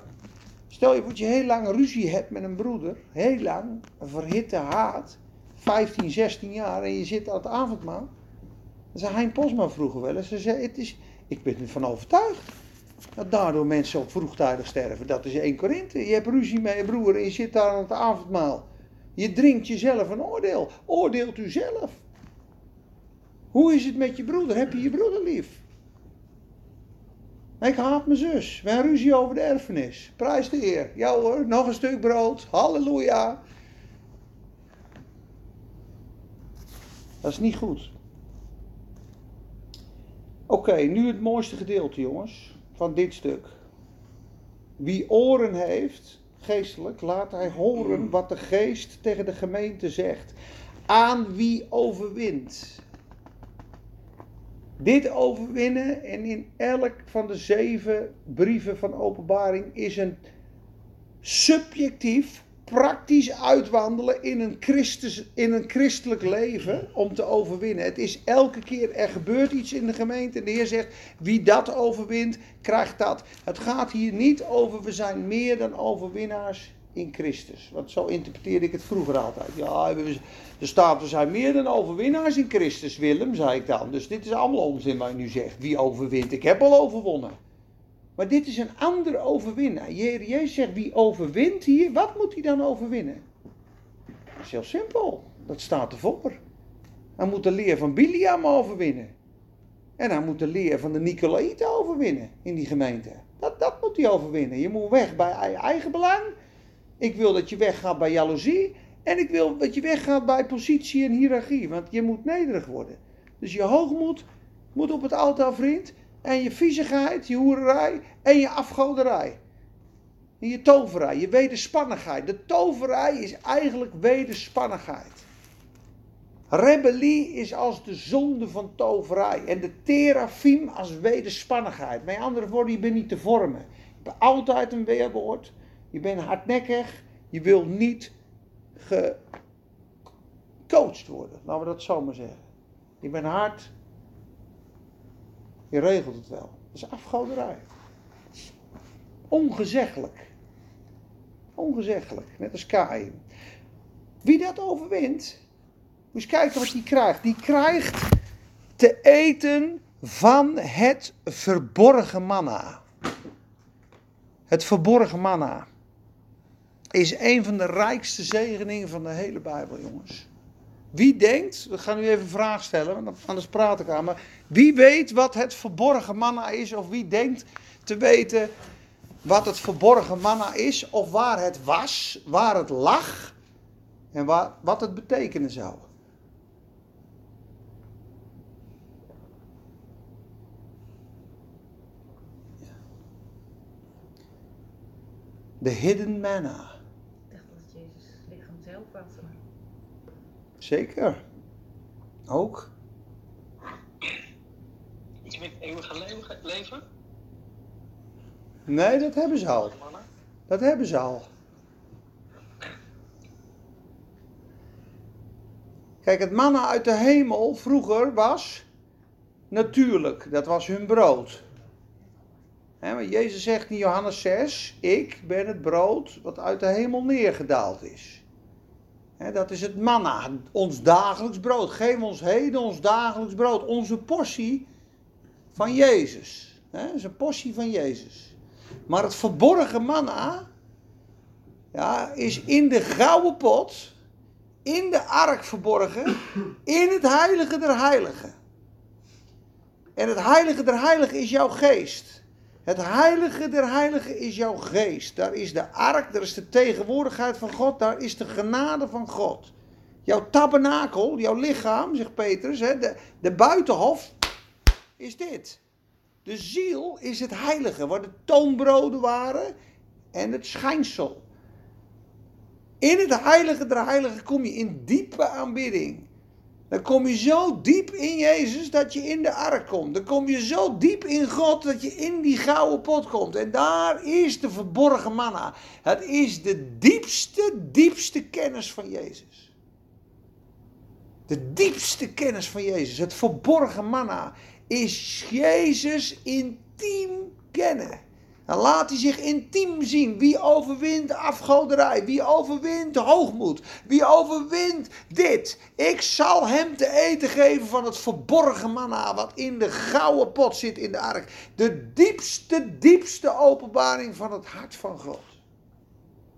stel je dat je heel lang ruzie hebt met een broeder, heel lang, een verhitte haat, 15, 16 jaar en je zit aan het avondmaal. Dan zei Hein Posma vroeger wel eens, zei, het is, ik ben ervan overtuigd dat daardoor mensen op vroegtijdig sterven. Dat is 1 Korinthe. Je hebt ruzie met je broer en je zit daar aan het avondmaal. Je drinkt jezelf een oordeel. Oordeelt u zelf. Hoe is het met je broeder? Heb je je broeder lief? Ik haat mijn zus. We ruzie over de erfenis. Prijs de eer. Ja hoor, nog een stuk brood. Halleluja. Dat is niet goed. Oké, nu het mooiste gedeelte, jongens, van dit stuk. Wie oren heeft, geestelijk, laat hij horen wat de geest tegen de gemeente zegt. Aan wie overwint. Dit overwinnen en in elk van de zeven brieven van openbaring is een subjectief, praktisch uitwandelen in een, Christus, in een christelijk leven om te overwinnen. Het is elke keer, er gebeurt iets in de gemeente en de Heer zegt, wie dat overwint, krijgt dat. Het gaat hier niet over, we zijn meer dan overwinnaars in Christus. Want zo interpreteerde ik het vroeger altijd. Ja, staat, we zijn meer dan overwinnaars in Christus, Willem, zei ik dan. Dus dit is allemaal onzin wat je nu zegt. Wie overwint? Ik heb al overwonnen. Maar dit is een andere overwinnaar. Jezus zegt, wie overwint hier, wat moet hij dan overwinnen? Dat is heel simpel. Dat staat ervoor. Hij moet de leer van Biliam overwinnen. En hij moet de leer van de Nicolaïten overwinnen in die gemeente. Dat, dat moet hij overwinnen. Je moet weg bij eigen belang. Ik wil dat je weggaat bij jaloezie. En ik wil dat je weggaat bij positie en hiërarchie. Want je moet nederig worden. Dus je hoogmoed moet op het altaar, vriend en je viezigheid, je hoererij en je afgoderij. En je toverij, je wederspannigheid. De toverij is eigenlijk wederspannigheid. Rebellie is als de zonde van toverij. En de terafim als wederspannigheid. Met andere woorden, je bent niet te vormen. Je bent altijd een weerwoord. Je bent hardnekkig. Je wil niet gecoacht worden. Laten we dat zo maar zeggen. Je bent hard. Je regelt het wel. Dat is afgoderij. Ongezeggelijk. Ongezeggelijk. Net als Kain. Wie dat overwint, moet eens kijken wat hij krijgt. Die krijgt te eten van het verborgen manna. Het verborgen manna is een van de rijkste zegeningen van de hele Bijbel, jongens. Wie denkt, we gaan nu even een vraag stellen, want anders praat ik aan, maar wie weet wat het verborgen manna is, of wie denkt te weten wat het verborgen manna is, of waar het was, waar het lag en wat het betekenen zou? De hidden manna. Zeker. Ook. Iets met eeuwige leven? Nee, dat hebben ze al. Dat hebben ze al. Kijk, het manna uit de hemel vroeger was natuurlijk. Dat was hun brood. He, maar Jezus zegt in Johannes 6: Ik ben het brood wat uit de hemel neergedaald is dat is het manna, ons dagelijks brood. Geef ons heden ons dagelijks brood. Onze portie van Jezus. dat is een portie van Jezus. Maar het verborgen manna ja, is in de gouden pot, in de ark verborgen, in het heilige der heiligen. En het heilige der heiligen is jouw geest. Het heilige der heiligen is jouw geest. Daar is de ark, daar is de tegenwoordigheid van God, daar is de genade van God. Jouw tabernakel, jouw lichaam, zegt Petrus, de, de buitenhof is dit. De ziel is het heilige, waar de toonbroden waren en het schijnsel. In het heilige der heiligen kom je in diepe aanbidding. Dan kom je zo diep in Jezus dat je in de ark komt. Dan kom je zo diep in God dat je in die gouden pot komt. En daar is de verborgen manna. Het is de diepste, diepste kennis van Jezus. De diepste kennis van Jezus. Het verborgen manna is Jezus intiem kennen. Dan laat hij zich intiem zien. Wie overwint afgoderij? Wie overwint hoogmoed? Wie overwint dit? Ik zal hem te eten geven van het verborgen manna wat in de gouden pot zit in de ark. De diepste, diepste openbaring van het hart van God.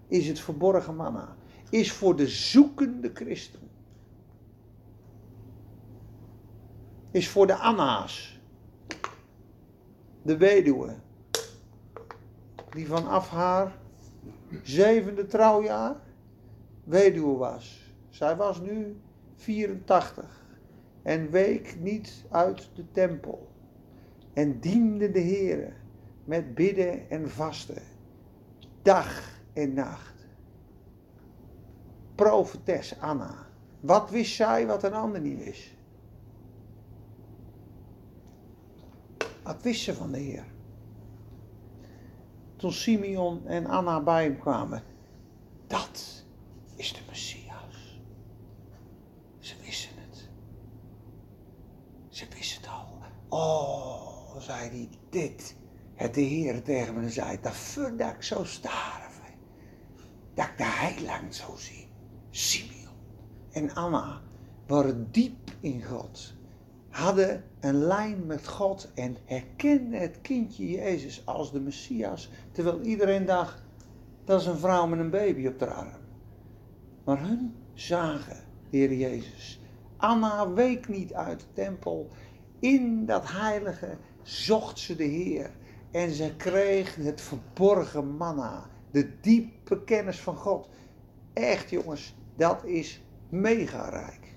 Is het verborgen manna. Is voor de zoekende christen. Is voor de Anna's. De weduwe die vanaf haar zevende trouwjaar weduwe was. Zij was nu 84 en week niet uit de tempel. en diende de Heer met bidden en vasten, dag en nacht. Profetes Anna. Wat wist zij wat een ander niet wist? Wat wist ze van de Heer? Toen Simeon en Anna bij hem kwamen, dat is de Messias. Ze wisten het. Ze wisten het al. Oh, zei hij, dit. Het de Heer tegen me zei, dat voordat ik zou sterven, dat ik de heiland zou zien. Simeon en Anna waren diep in God. Hadden een lijn met God en herkenden het kindje Jezus als de Messias. Terwijl iedereen dacht, dat is een vrouw met een baby op de arm. Maar hun zagen de Heer Jezus. Anna week niet uit de tempel. In dat heilige zocht ze de Heer. En ze kreeg het verborgen manna. De diepe kennis van God. Echt jongens, dat is mega rijk.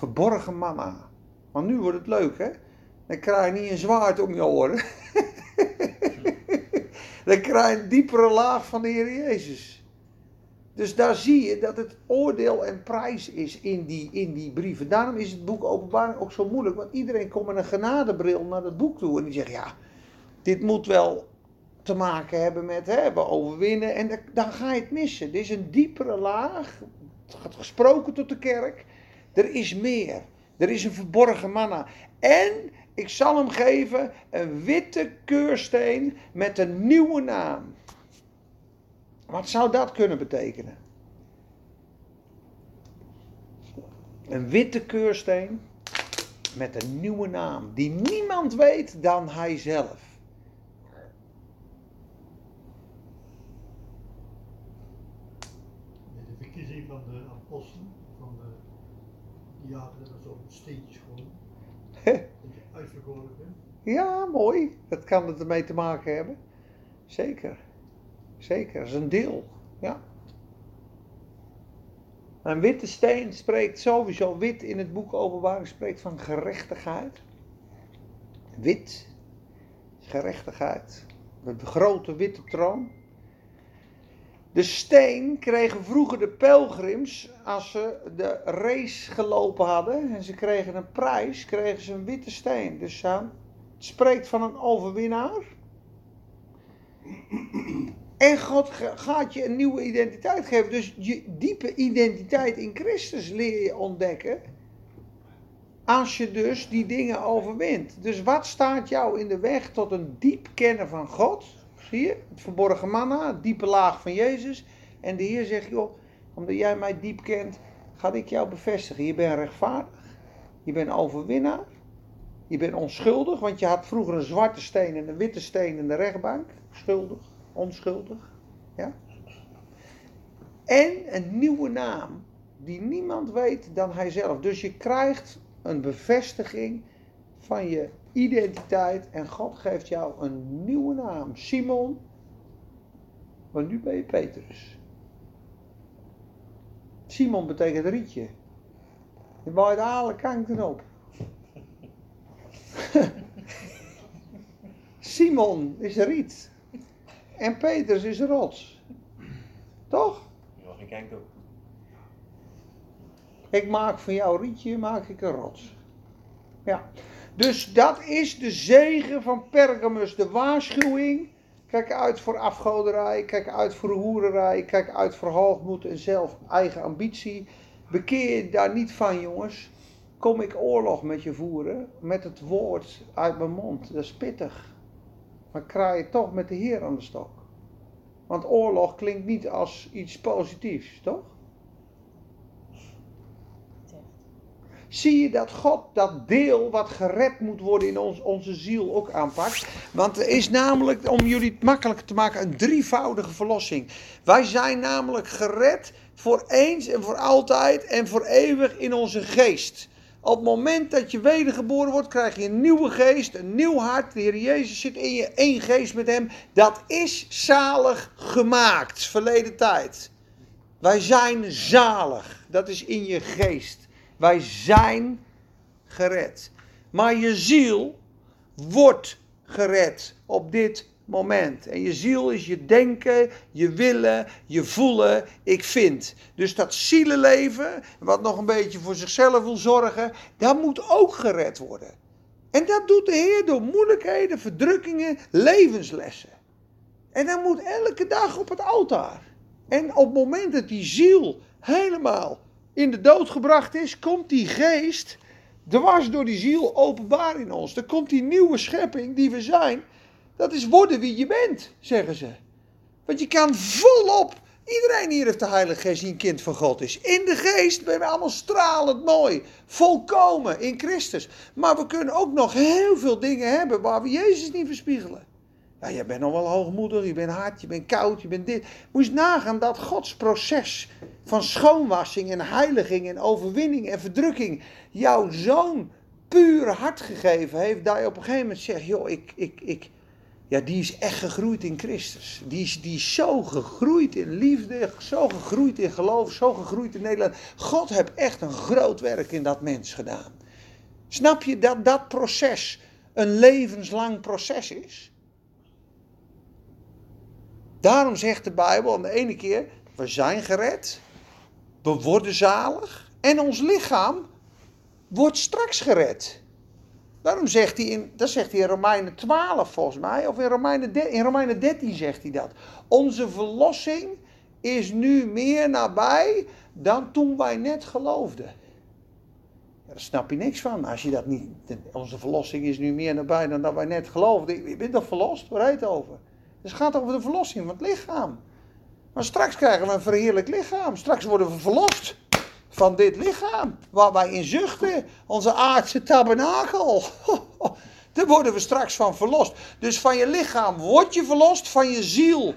Verborgen manna. Want nu wordt het leuk hè. Dan krijg je niet een zwaard om je oren. Dan krijg je een diepere laag van de Heer Jezus. Dus daar zie je dat het oordeel en prijs is in die, in die brieven. Daarom is het boek Openbaring ook zo moeilijk. Want iedereen komt met een genadebril naar het boek toe. En die zegt, ja, dit moet wel te maken hebben met hebben, overwinnen. En dan ga je het missen. Er is een diepere laag. Het gaat gesproken tot de kerk. Er is meer. Er is een verborgen manna. En ik zal hem geven een witte keursteen met een nieuwe naam. Wat zou dat kunnen betekenen? Een witte keursteen met een nieuwe naam die niemand weet dan hij zelf. De verkiezing van de apostelen, van de, hadden dat zo'n steentjes gewoon. Dat je uitverkoren bent. Ja, mooi. Dat kan het ermee te maken hebben. Zeker. Zeker, dat is een deel. Ja. Een witte steen spreekt sowieso, wit in het boek Openbaring spreekt van gerechtigheid. Wit, gerechtigheid. De grote witte troon. De steen kregen vroeger de pelgrims als ze de race gelopen hadden en ze kregen een prijs, kregen ze een witte steen. Dus het spreekt van een overwinnaar. En God gaat je een nieuwe identiteit geven. Dus je diepe identiteit in Christus leer je ontdekken. Als je dus die dingen overwint. Dus wat staat jou in de weg tot een diep kennen van God? Zie je? Het verborgen manna, het diepe laag van Jezus. En de Heer zegt, joh, omdat jij mij diep kent, ga ik jou bevestigen. Je bent rechtvaardig. Je bent overwinnaar. Je bent onschuldig, want je had vroeger een zwarte steen en een witte steen in de rechtbank. Schuldig onschuldig. Ja? En een nieuwe naam die niemand weet dan hijzelf. Dus je krijgt een bevestiging van je identiteit en God geeft jou een nieuwe naam. Simon, maar nu ben je Petrus. Simon betekent rietje. Je waait alle kanten op. Simon is riet. En Petrus is rots. Toch? Ja, geen kijk op. Ik maak van jouw rietje maak ik een rots. Ja. Dus dat is de zegen van Pergamus, de waarschuwing. Kijk uit voor afgoderij, kijk uit voor hoererij, kijk uit voor hoogmoed en zelf eigen ambitie. Bekeer je daar niet van, jongens. Kom ik oorlog met je voeren, met het woord uit mijn mond. Dat is pittig. Maar kraai je toch met de Heer aan de stok. Want oorlog klinkt niet als iets positiefs, toch? Zie je dat God dat deel wat gered moet worden in ons, onze ziel ook aanpakt? Want er is namelijk, om jullie het makkelijker te maken, een drievoudige verlossing. Wij zijn namelijk gered voor eens en voor altijd en voor eeuwig in onze geest. Op het moment dat je wedergeboren wordt, krijg je een nieuwe geest, een nieuw hart. De Heer Jezus zit in je, één geest met Hem. Dat is zalig gemaakt, verleden tijd. Wij zijn zalig, dat is in je geest. Wij zijn gered. Maar je ziel wordt gered op dit moment. En je ziel is je denken, je willen, je voelen, ik vind. Dus dat zielenleven, wat nog een beetje voor zichzelf wil zorgen, dat moet ook gered worden. En dat doet de Heer door moeilijkheden, verdrukkingen, levenslessen. En dat moet elke dag op het altaar. En op het moment dat die ziel helemaal in de dood gebracht is, komt die geest dwars door die ziel openbaar in ons. Dan komt die nieuwe schepping die we zijn. Dat is worden wie je bent, zeggen ze. Want je kan volop. Iedereen hier heeft de Heilige Geest die een kind van God is. In de geest ben we allemaal stralend mooi. Volkomen in Christus. Maar we kunnen ook nog heel veel dingen hebben waar we Jezus niet verspiegelen. Ja, je bent nog wel hoogmoedig, je bent hard, je bent koud, je bent dit. Moet je nagaan dat Gods proces van schoonwassing en heiliging en overwinning en verdrukking jouw zo'n puur hart gegeven heeft. Dat je op een gegeven moment zegt, joh, ik, ik, ik, ja, die is echt gegroeid in Christus. Die is, die is zo gegroeid in liefde, zo gegroeid in geloof, zo gegroeid in Nederland. God heeft echt een groot werk in dat mens gedaan. Snap je dat dat proces een levenslang proces is? Daarom zegt de Bijbel aan de ene keer, we zijn gered, we worden zalig en ons lichaam wordt straks gered. Daarom zegt hij, in, dat zegt hij in Romeinen 12 volgens mij, of in Romeinen, in Romeinen 13 zegt hij dat. Onze verlossing is nu meer nabij dan toen wij net geloofden. Daar snap je niks van. Als je dat niet, onze verlossing is nu meer nabij dan dat wij net geloofden. Je bent toch verlost? Waar heet het over? Dus het gaat over de verlossing van het lichaam. Maar straks krijgen we een verheerlijk lichaam. Straks worden we verlost van dit lichaam. Waar wij in zuchten. Onze aardse tabernakel. Daar worden we straks van verlost. Dus van je lichaam word je verlost. Van je ziel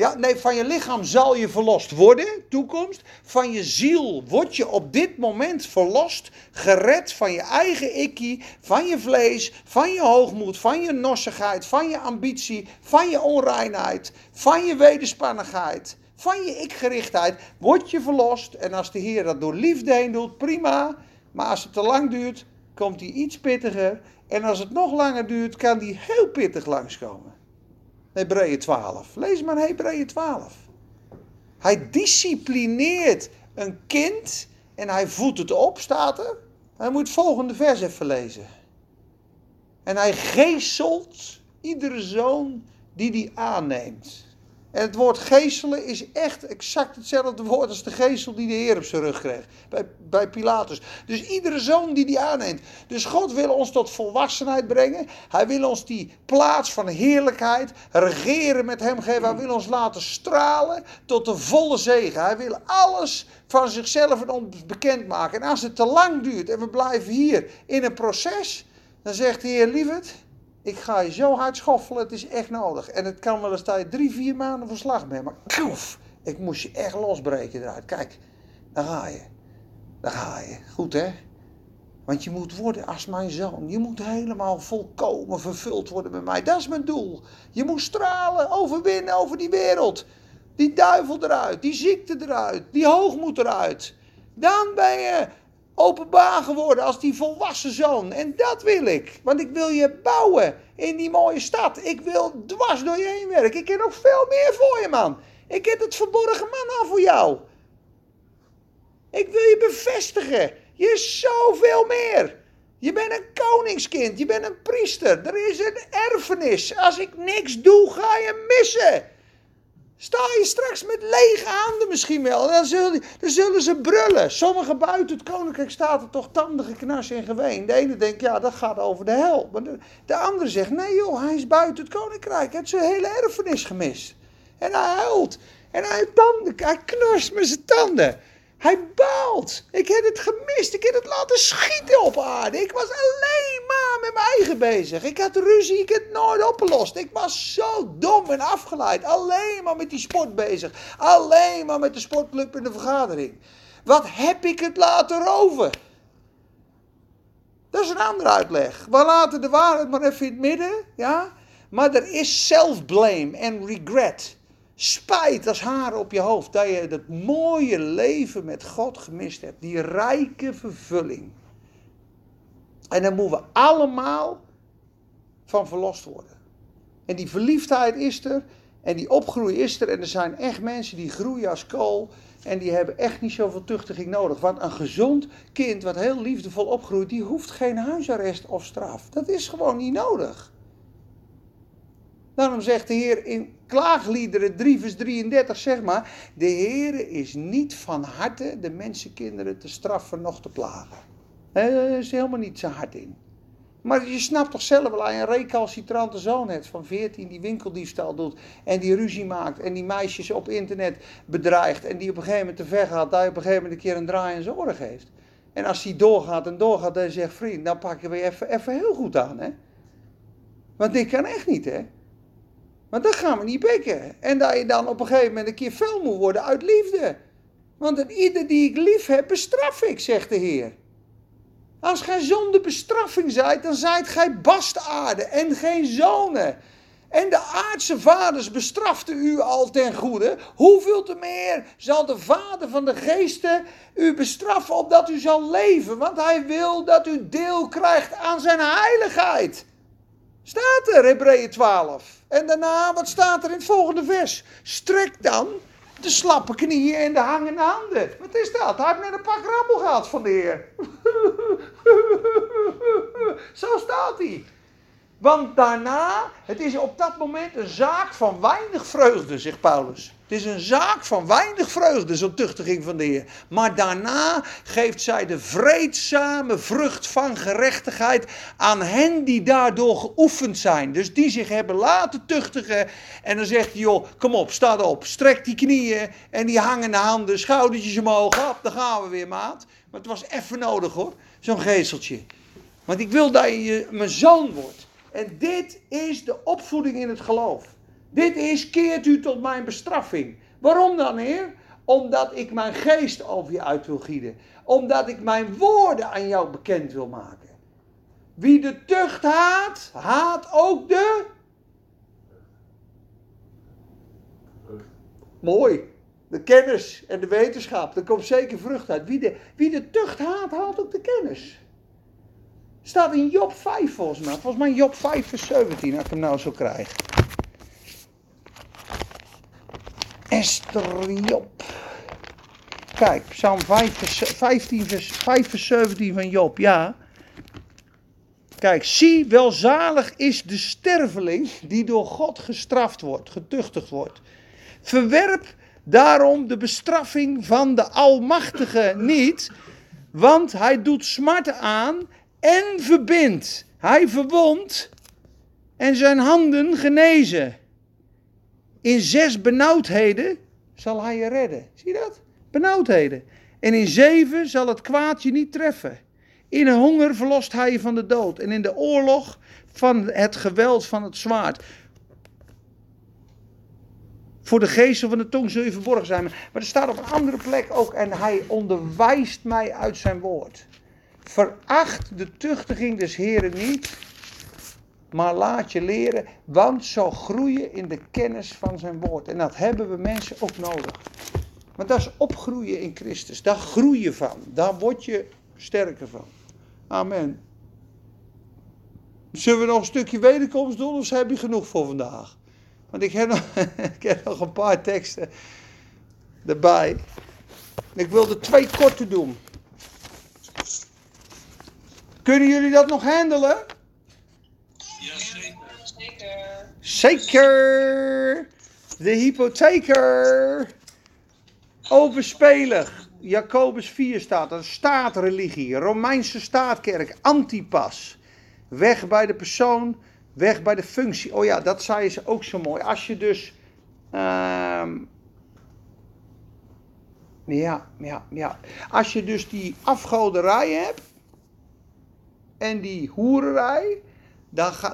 ja, nee, van je lichaam zal je verlost worden, toekomst. Van je ziel word je op dit moment verlost, gered van je eigen ikkie, van je vlees, van je hoogmoed, van je nossigheid, van je ambitie, van je onreinheid, van je wederspannigheid, van je ikgerichtheid. Word je verlost en als de Heer dat door liefde heen doet, prima. Maar als het te lang duurt, komt hij iets pittiger. En als het nog langer duurt, kan hij heel pittig langskomen. Hebreeën 12. Lees maar Hebreeën 12. Hij disciplineert een kind en hij voedt het op, staat er. Hij moet het volgende vers even lezen. En hij geestelt iedere zoon die die aanneemt. En het woord geestelen is echt exact hetzelfde woord als de geestel die de Heer op zijn rug kreeg. Bij, bij Pilatus. Dus iedere zoon die die aanneemt. Dus God wil ons tot volwassenheid brengen. Hij wil ons die plaats van heerlijkheid, regeren met hem geven. Hij wil ons laten stralen tot de volle zegen. Hij wil alles van zichzelf en ons bekendmaken. En als het te lang duurt en we blijven hier in een proces, dan zegt de Heer, lieverd ik ga je zo hard schoffelen, het is echt nodig. En het kan wel eens dat je drie, vier maanden verslag bent. Maar koef, ik moest je echt losbreken eruit. Kijk, daar ga je. Daar ga je. Goed hè? Want je moet worden als mijn zoon. Je moet helemaal volkomen vervuld worden met mij. Dat is mijn doel. Je moet stralen, overwinnen over die wereld. Die duivel eruit, die ziekte eruit, die hoogmoed eruit. Dan ben je openbaar geworden als die volwassen zoon. En dat wil ik. Want ik wil je bouwen in die mooie stad. Ik wil dwars door je heen werken. Ik heb nog veel meer voor je, man. Ik heb het verborgen man al voor jou. Ik wil je bevestigen. Je is zoveel meer. Je bent een koningskind. Je bent een priester. Er is een erfenis. Als ik niks doe, ga je missen. Sta je straks met lege handen misschien wel. Dan zullen, zullen ze brullen. Sommigen buiten het koninkrijk staat er toch tanden geknars en geween. De ene denkt, ja, dat gaat over de hel. Maar de, de andere zegt, nee joh, hij is buiten het koninkrijk. Hij heeft zijn hele erfenis gemist. En hij huilt. En hij, tanden, hij knarst met zijn tanden. Hij baalt. Ik heb het gemist. Ik heb het laten schieten op aarde. Ik was alleen maar met mijn eigen bezig. Ik had ruzie. Ik heb het nooit opgelost. Ik was zo dom en afgeleid. Alleen maar met die sport bezig. Alleen maar met de sportclub in de vergadering. Wat heb ik het laten roven? Dat is een andere uitleg. We laten de waarheid maar even in het midden. Ja? Maar er is self-blame en regret spijt als haar op je hoofd dat je dat mooie leven met God gemist hebt. Die rijke vervulling. En daar moeten we allemaal van verlost worden. En die verliefdheid is er. En die opgroei is er. En er zijn echt mensen die groeien als kool. En die hebben echt niet zoveel tuchtiging nodig. Want een gezond kind wat heel liefdevol opgroeit, die hoeft geen huisarrest of straf. Dat is gewoon niet nodig. Daarom zegt de Heer in Klaagliederen 3 vers 33, zeg maar, de Heer is niet van harte de mensenkinderen te straffen nog te plagen. Daar is helemaal niet zijn hart in. Maar je snapt toch zelf wel, je een recalcitrante zoon hebt van 14 die winkeldiefstal doet en die ruzie maakt en die meisjes op internet bedreigt en die op een gegeven moment te ver gaat, hij op een gegeven moment een keer een draai in zijn oren geeft. En als hij doorgaat en doorgaat, dan zegt vriend, dan pak je weer even, even heel goed aan, hè. Want dit kan echt niet, hè. Want dat gaan we niet pikken. En dat je dan op een gegeven moment een keer fel moet worden uit liefde. Want een ieder die ik lief heb, bestraf ik, zegt de Heer. Als gij zonder bestraffing zijt, dan zijt gij bastaarden en geen zonen. En de aardse vaders bestraften u al ten goede. Hoeveel te meer zal de vader van de geesten u bestraffen opdat u zal leven. Want hij wil dat u deel krijgt aan zijn heiligheid. Staat er, Hebreeën 12. En daarna, wat staat er in het volgende vers? Strek dan de slappe knieën en de hangende handen. Wat is dat? Hij heeft net een pak rammel gehad van de Heer. Zo staat hij. Want daarna, het is op dat moment een zaak van weinig vreugde, zegt Paulus. Het is een zaak van weinig vreugde, zo'n tuchtiging van de Heer. Maar daarna geeft zij de vreedzame vrucht van gerechtigheid aan hen die daardoor geoefend zijn. Dus die zich hebben laten tuchtigen. En dan zegt hij, joh, kom op, sta op, strek die knieën en die hangende handen, schoudertjes omhoog. Hop, dan gaan we weer, maat. Maar het was even nodig hoor, zo'n gezeltje. Want ik wil dat je mijn zoon wordt. En dit is de opvoeding in het geloof. Dit is, keert u tot mijn bestraffing. Waarom dan, Heer? Omdat ik mijn geest over je uit wil gieden. Omdat ik mijn woorden aan jou bekend wil maken. Wie de tucht haat, haat ook de. Mooi. De kennis en de wetenschap. Er komt zeker vrucht uit. Wie de, wie de tucht haat, haat ook de kennis. Staat in Job 5 volgens mij. Volgens mij Job 5 vers 17, als ik hem nou zo krijg. Esther Job. Kijk, Psalm 5 vers, 15 vers, 5 vers 17 van Job, ja. Kijk, zie, welzalig is de sterveling die door God gestraft wordt, getuchtigd wordt. Verwerp daarom de bestraffing van de Almachtige niet, want hij doet smart aan en verbindt. Hij verwondt en zijn handen genezen. In zes benauwdheden zal hij je redden. Zie je dat? Benauwdheden. En in zeven zal het kwaad je niet treffen. In een honger verlost hij je van de dood. En in de oorlog van het geweld van het zwaard. Voor de geestel van de tong zul je verborgen zijn. Maar er staat op een andere plek ook. En hij onderwijst mij uit zijn woord. Veracht de tuchtiging des Heren niet, maar laat je leren, want zo groeien in de kennis van zijn woord. En dat hebben we mensen ook nodig. Want dat is opgroeien in Christus. Daar groei je van. Daar word je sterker van. Amen. Zullen we nog een stukje wederkomst doen of heb je genoeg voor vandaag? Want ik heb nog, ik heb nog een paar teksten erbij. Ik wilde twee korte doen. Kunnen jullie dat nog handelen? Jazeker. Zeker. Zeker! De hypotheker. Overspelig. Jacobus 4 staat, een staatreligie, Romeinse staatkerk, antipas. Weg bij de persoon, weg bij de functie. Oh ja, dat zei ze ook zo mooi. Als je dus. ehm, ja, ja, ja. Als je dus die afgoderij hebt. En die hoererij.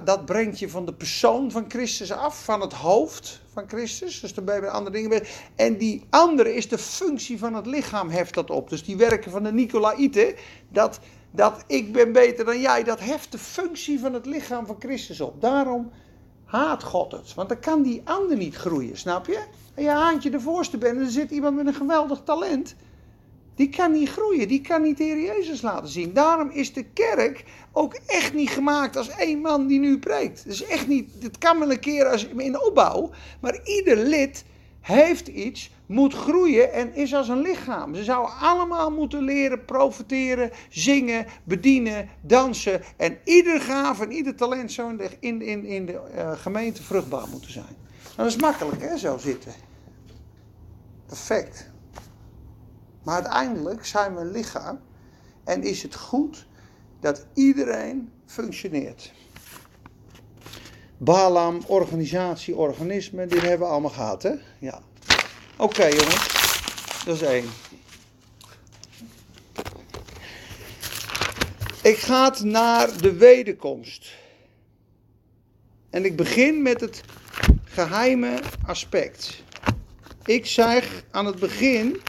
Dat brengt je van de persoon van Christus af, van het hoofd van Christus. Dus dan ben je bij andere dingen bezig. En die andere is de functie van het lichaam, heft dat op. Dus die werken van de Nicolaïten, dat, dat ik ben beter dan jij, dat heft de functie van het lichaam van Christus op. Daarom haat God het. Want dan kan die ander niet groeien, snap je? En je haantje de voorste bent en er zit iemand met een geweldig talent. Die kan niet groeien, die kan niet de Heer Jezus laten zien. Daarom is de kerk ook echt niet gemaakt als één man die nu preekt. Is echt niet, het kan wel een keer als, in opbouw, maar ieder lid heeft iets, moet groeien en is als een lichaam. Ze zouden allemaal moeten leren profiteren, zingen, bedienen, dansen. En ieder gave en ieder talent zou in de, in, in, de uh, gemeente vruchtbaar moeten zijn. Nou, dat is makkelijk hè, zo zitten. Perfect. Maar uiteindelijk zijn we een lichaam en is het goed dat iedereen functioneert. Balaam, organisatie, organisme, die hebben we allemaal gehad, hè? Ja. Oké, jongens. Dat is één. Ik ga naar de wederkomst. En ik begin met het geheime aspect. Ik zeg aan het begin.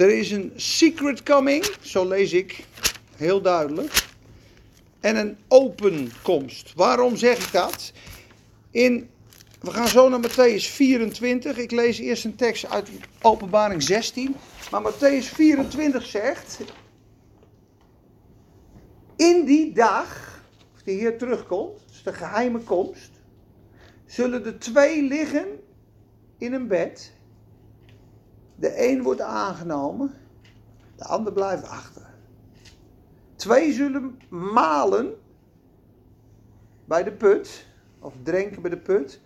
Er is een secret coming, zo lees ik heel duidelijk. En een open komst. Waarom zeg ik dat? In, we gaan zo naar Matthäus 24. Ik lees eerst een tekst uit Openbaring 16. Maar Matthäus 24 zegt. In die dag, als de Heer terugkomt, is de geheime komst, zullen de twee liggen in een bed. De een wordt aangenomen, de ander blijft achter. Twee zullen malen bij de put, of drinken bij de put.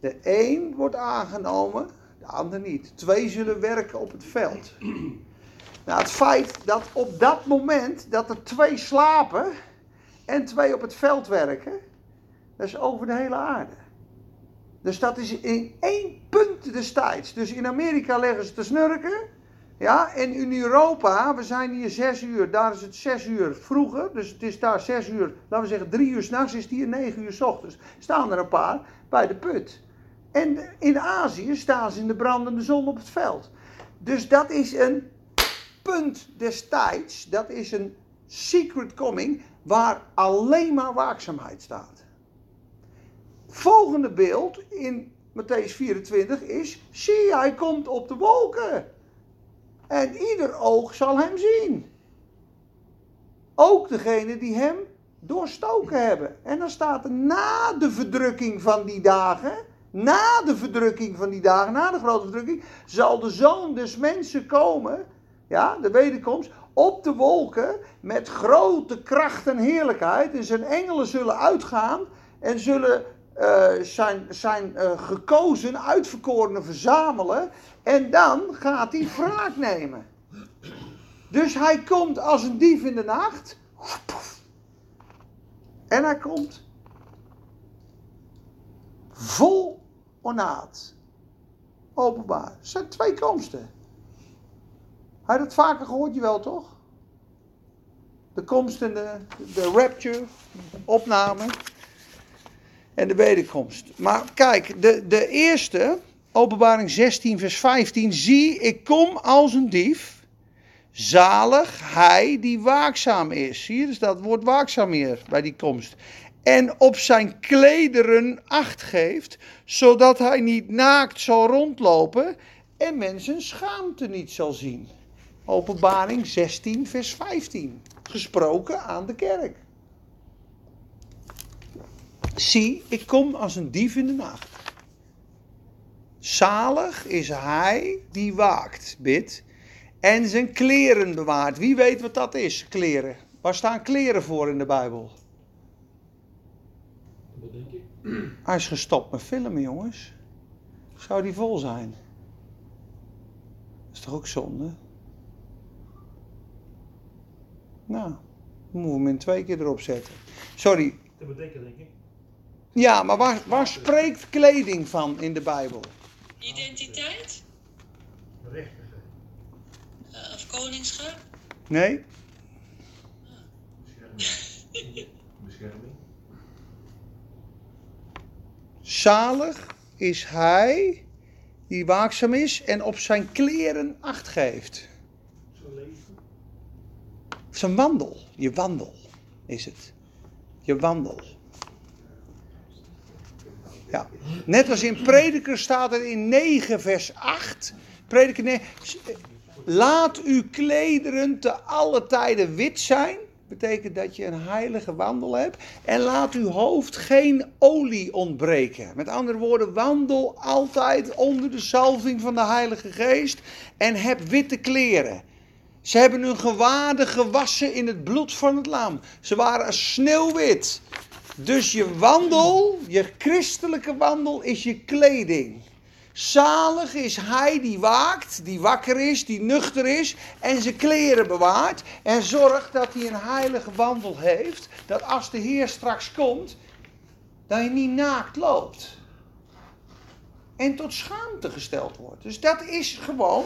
De een wordt aangenomen, de ander niet. Twee zullen werken op het veld. Nou, het feit dat op dat moment dat er twee slapen en twee op het veld werken, dat is over de hele aarde. Dus dat is in één punt destijds. Dus in Amerika leggen ze te snurken. Ja, en in Europa, we zijn hier zes uur, daar is het zes uur vroeger. Dus het is daar zes uur, laten we zeggen drie uur s'nachts, is het hier negen uur s ochtends. Staan er een paar bij de put. En in Azië staan ze in de brandende zon op het veld. Dus dat is een punt destijds, dat is een secret coming, waar alleen maar waakzaamheid staat. Volgende beeld in Matthäus 24 is: zie, hij komt op de wolken. En ieder oog zal hem zien. Ook degene die hem doorstoken hebben. En dan staat er na de verdrukking van die dagen, na de verdrukking van die dagen, na de grote verdrukking, zal de zoon des mensen komen, ja, de wederkomst, op de wolken met grote kracht en heerlijkheid. En zijn engelen zullen uitgaan en zullen uh, zijn, zijn uh, gekozen, uitverkorenen verzamelen. En dan gaat hij wraak nemen. Dus hij komt als een dief in de nacht. En hij komt vol ornaat. Openbaar. Het zijn twee komsten. Hij het vaker gehoord, je wel toch? De komst en de, de rapture, opname en de wederkomst. Maar kijk, de, de eerste, openbaring 16, vers 15. Zie, ik kom als een dief. Zalig hij die waakzaam is. Hier is dat woord waakzaam hier bij die komst. En op zijn klederen acht geeft, zodat hij niet naakt zal rondlopen en mensen schaamte niet zal zien. Openbaring 16, vers 15. Gesproken aan de kerk. Zie, ik kom als een dief in de nacht. Zalig is hij die waakt, bid, en zijn kleren bewaart. Wie weet wat dat is, kleren? Waar staan kleren voor in de Bijbel? Wat denk ik? Hij is gestopt met filmen, jongens. Zou die vol zijn? Dat is toch ook zonde? Nou, dan moeten we hem in twee keer erop zetten. Sorry, Te bedenken, denk ik. Ja, maar waar, waar spreekt kleding van in de Bijbel? Identiteit? Eh, of koningschap? Nee? Bescherming. Bescherming. Zalig is hij die waakzaam is en op zijn kleren acht geeft. Zo leven. Zijn wandel, je wandel is het. Je wandel. Ja. Net als in Prediker staat er in 9 vers 8. Prediker 9. Laat uw klederen te alle tijden wit zijn. Betekent dat je een heilige wandel hebt. En laat uw hoofd geen olie ontbreken. Met andere woorden, wandel altijd onder de salving van de Heilige Geest. En heb witte kleren. Ze hebben hun gewaden gewassen in het bloed van het lam. Ze waren sneeuwwit. Dus je wandel, je christelijke wandel, is je kleding. Zalig is hij die waakt, die wakker is, die nuchter is en zijn kleren bewaart. En zorgt dat hij een heilige wandel heeft. Dat als de Heer straks komt, dat je niet naakt loopt. En tot schaamte gesteld wordt. Dus dat is gewoon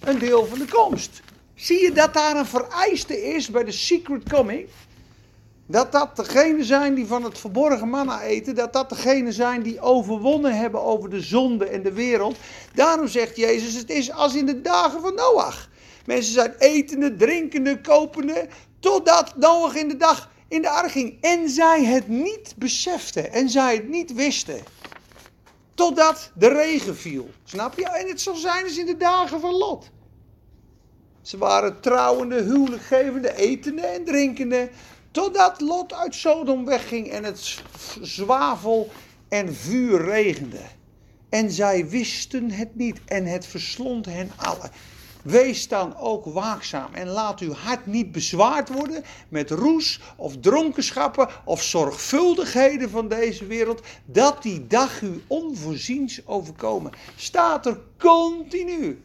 een deel van de komst. Zie je dat daar een vereiste is bij de secret coming? Dat dat degenen zijn die van het verborgen manna eten. Dat dat degenen zijn die overwonnen hebben over de zonde en de wereld. Daarom zegt Jezus, het is als in de dagen van Noach. Mensen zijn etende, drinkende, kopende. Totdat Noach in de dag in de ark ging. En zij het niet beseften. En zij het niet wisten. Totdat de regen viel. Snap je? En het zal zijn als in de dagen van Lot. Ze waren trouwende, huwelijkgevende, etende en drinkende. Totdat Lot uit Sodom wegging en het zwavel en vuur regende. En zij wisten het niet en het verslond hen allen. Wees dan ook waakzaam en laat uw hart niet bezwaard worden met roes of dronkenschappen of zorgvuldigheden van deze wereld, dat die dag u onvoorziens overkomen. Staat er continu.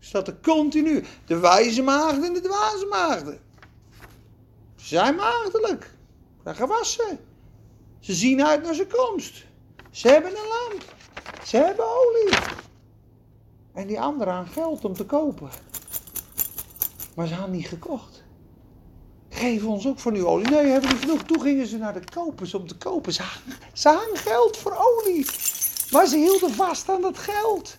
Staat er continu. De wijze maagden en de dwaze maagden. Ze zijn maagdelijk. Ze zijn gewassen. Ze zien uit naar zijn komst. Ze hebben een lamp. Ze hebben olie. En die anderen aan geld om te kopen. Maar ze hadden niet gekocht. Geef ons ook van uw olie. Nee, hebben niet genoeg. Toen gingen ze naar de kopers om te kopen. Ze ze hadden geld voor olie. Maar ze hielden vast aan dat geld.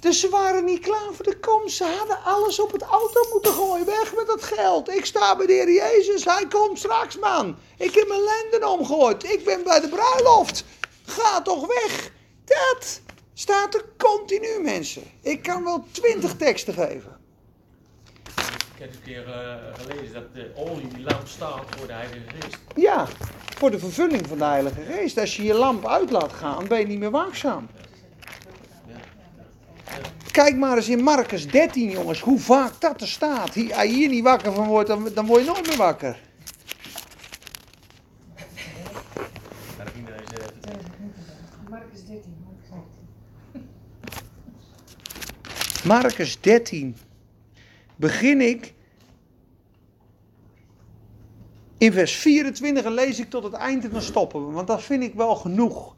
Dus ze waren niet klaar voor de komst. Ze hadden alles op het auto moeten gooien. Weg met dat geld. Ik sta bij de Heer Jezus. Hij komt straks, man. Ik heb mijn lenden omgegooid. Ik ben bij de bruiloft. Ga toch weg. Dat staat er continu, mensen. Ik kan wel twintig teksten geven. Ik heb een keer eh, gelezen dat de olie die lamp staat voor de Heilige Geest. Ja, voor de vervulling van de Heilige Geest. Als je je lamp uit laat gaan, ben je niet meer waakzaam. Kijk maar eens in Marcus 13, jongens, hoe vaak dat er staat. Hier, als je hier niet wakker van wordt, dan, dan word je nooit meer wakker. Er. Marcus 13. Marcus 13. Marcus 13. Begin ik in vers 24 en lees ik tot het eind en dan stoppen we. Want dat vind ik wel genoeg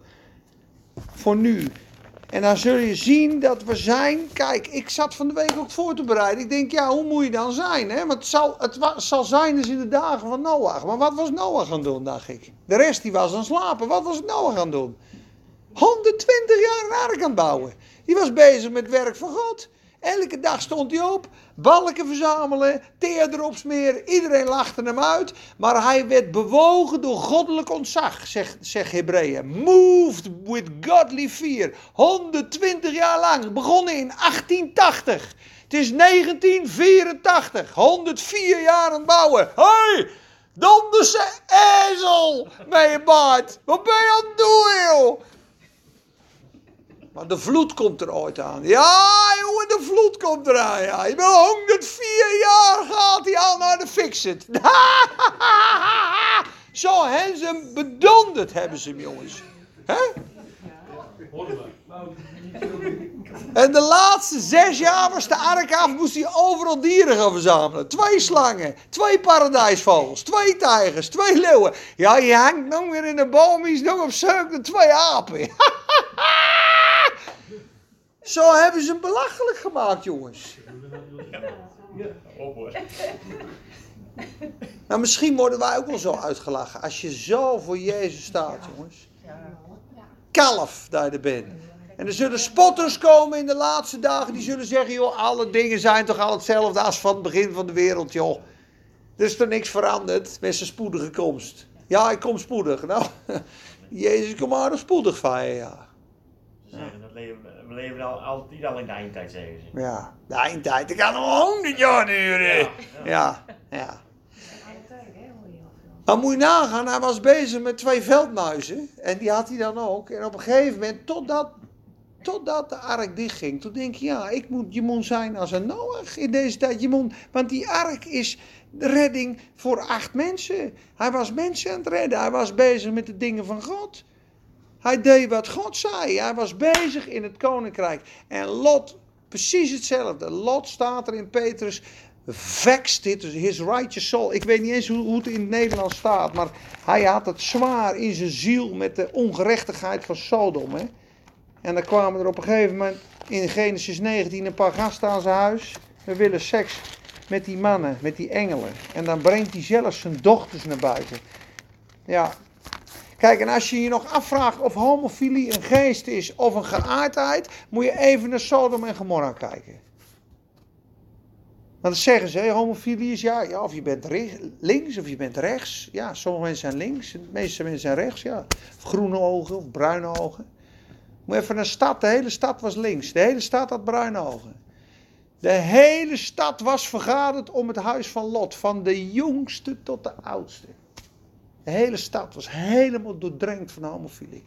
voor nu. En dan zul je zien dat we zijn. Kijk, ik zat van de week ook voor te bereiden. Ik denk, ja, hoe moet je dan zijn? Hè? Want het zal, het zal zijn als in de dagen van Noach. Maar wat was Noach gaan doen, dacht ik? De rest die was aan slapen. Wat was Noach gaan doen? 120 jaar een ark bouwen. Die was bezig met werk van God. Elke dag stond hij op, balken verzamelen, teer erop smeren. Iedereen lachte hem uit. Maar hij werd bewogen door goddelijk ontzag, zegt, zegt Hebreeën. Moved with godly fear. 120 jaar lang. Begonnen in 1880. Het is 1984. 104 jaar aan bouwen. Hé! Hey, donderse ezel je baard. Wat ben je aan het doen, joh? Maar de vloed komt er ooit aan. Ja, jongen, de vloed komt eraan. Ja. Je bent 104 jaar gaat hij al naar de fix-it. Zo hebben ze hem bedonderd, hebben ze hem, jongens. Hè? En de laatste zes jaar was de ark af, moest hij overal dieren gaan verzamelen. Twee slangen, twee paradijsvogels, twee tijgers, twee leeuwen. Ja, je hangt nog weer in de boom, is nog op zoek naar twee apen. Zo hebben ze hem belachelijk gemaakt, jongens. Nou, misschien worden wij ook wel zo uitgelachen. Als je zo voor Jezus staat, jongens. Kalf je er bent. En er zullen spotters komen in de laatste dagen. Die zullen zeggen, joh, alle dingen zijn toch al hetzelfde als van het begin van de wereld, joh. Er is toch niks veranderd met zijn spoedige komst. Ja, ik kom spoedig. Nou, Jezus komt aardig spoedig van je, ja. Ze zeggen dat leven, we leven al, altijd al in de eindtijd, zeggen ze. Ja, de eindtijd. Dat kan nog honderd jaar duren. Ja, Ja, ja. Dan moet je nagaan, hij was bezig met twee veldmuizen. En die had hij dan ook. En op een gegeven moment, totdat, totdat de ark dichtging, toen denk je, ja, ik moet, je moet zijn als een Noach in deze tijd. Je moet, want die ark is redding voor acht mensen. Hij was mensen aan het redden. Hij was bezig met de dingen van God. Hij deed wat God zei. Hij was bezig in het koninkrijk. En Lot, precies hetzelfde. Lot staat er in Petrus. Vexed it, his righteous soul. Ik weet niet eens hoe, hoe het in het Nederlands staat. Maar hij had het zwaar in zijn ziel met de ongerechtigheid van Sodom. Hè? En dan kwamen er op een gegeven moment in Genesis 19 een paar gasten aan zijn huis. We willen seks met die mannen, met die engelen. En dan brengt hij zelfs zijn dochters naar buiten. Ja. Kijk, en als je je nog afvraagt of homofilie een geest is of een geaardheid, moet je even naar Sodom en Gomorra kijken. Want dan zeggen ze, homofilie is ja, ja, of je bent links of je bent rechts. Ja, sommige mensen zijn links, de meeste mensen zijn rechts. Ja. Groene ogen of bruine ogen. Moet even naar de stad, de hele stad was links. De hele stad had bruine ogen. De hele stad was vergaderd om het huis van Lot, van de jongste tot de oudste. De hele stad was helemaal doordrenkt van homofilie.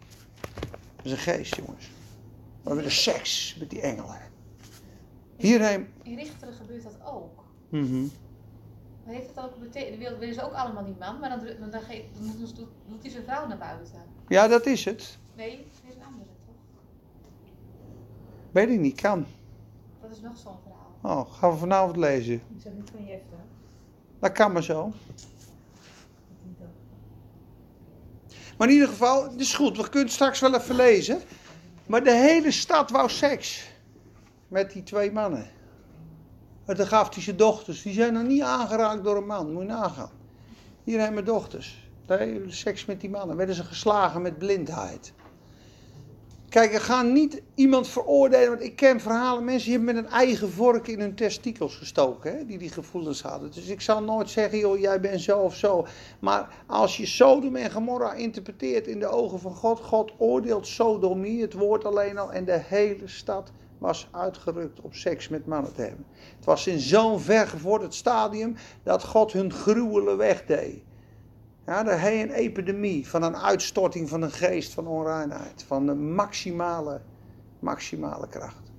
Dat is een geest, jongens. We willen seks met die engelen. Hierheen. In Richteren gebeurt dat ook. Maar heeft het ook betekend, willen, willen ze ook allemaal die man, maar dan, dan, dan, dan doet hij zijn vrouw naar buiten. Ja, dat is het. Nee, dit is een andere toch? Weet ik niet, kan. Dat is nog zo'n verhaal. Oh, gaan we vanavond lezen. Is dat niet van Jefta? Dat kan maar zo. Maar in ieder geval, het is goed, we kunnen het straks wel even lezen. Maar de hele stad wou seks. Met die twee mannen. En dan gaf hij zijn dochters. Die zijn nog niet aangeraakt door een man. Moet je nagaan. Hier zijn mijn dochters. De hele seks met die mannen. Werden ze geslagen met blindheid. Kijk, we gaan niet iemand veroordelen. Want ik ken verhalen. Mensen die hebben met een eigen vork in hun testikels gestoken. Hè, die die gevoelens hadden. Dus ik zal nooit zeggen, joh, jij bent zo of zo. Maar als je Sodom en Gomorra interpreteert in de ogen van God. God oordeelt sodomie, het woord alleen al. En de hele stad was uitgerukt op seks met mannen te hebben. Het was in zo'n vergevorderd stadium dat God hun gruwelen wegdeed. Ja, er heet een epidemie van een uitstorting van een geest van onreinheid. Van de maximale, maximale kracht.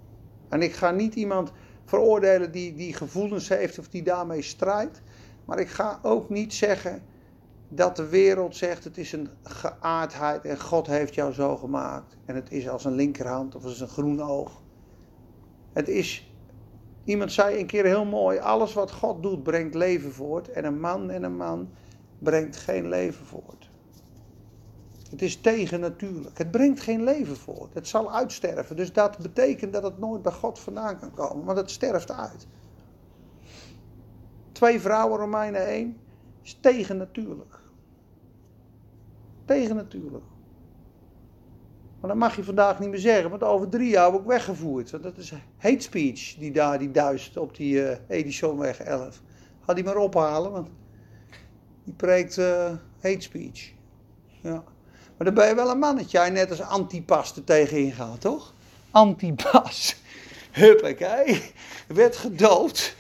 En ik ga niet iemand veroordelen die, die gevoelens heeft of die daarmee strijdt. Maar ik ga ook niet zeggen dat de wereld zegt het is een geaardheid en God heeft jou zo gemaakt. En het is als een linkerhand of als een groen oog. Het is, iemand zei een keer heel mooi, alles wat God doet brengt leven voort. En een man en een man brengt geen leven voort. Het is tegennatuurlijk. Het brengt geen leven voort. Het zal uitsterven. Dus dat betekent dat het nooit bij God vandaan kan komen. Want het sterft uit. Twee vrouwen, Romeinen één, is tegennatuurlijk. Tegennatuurlijk. Maar dat mag je vandaag niet meer zeggen, want over drie jaar word ik weggevoerd. Want dat is hate speech die daar die duist op die eh Edisonweg 11. Ga die maar ophalen, want die preekt eh, hate speech. Ja. Maar dan ben je wel een mannetje, hij net als Antipas er tegenin gaat, toch? Antipas. Huppakee. Werd gedood.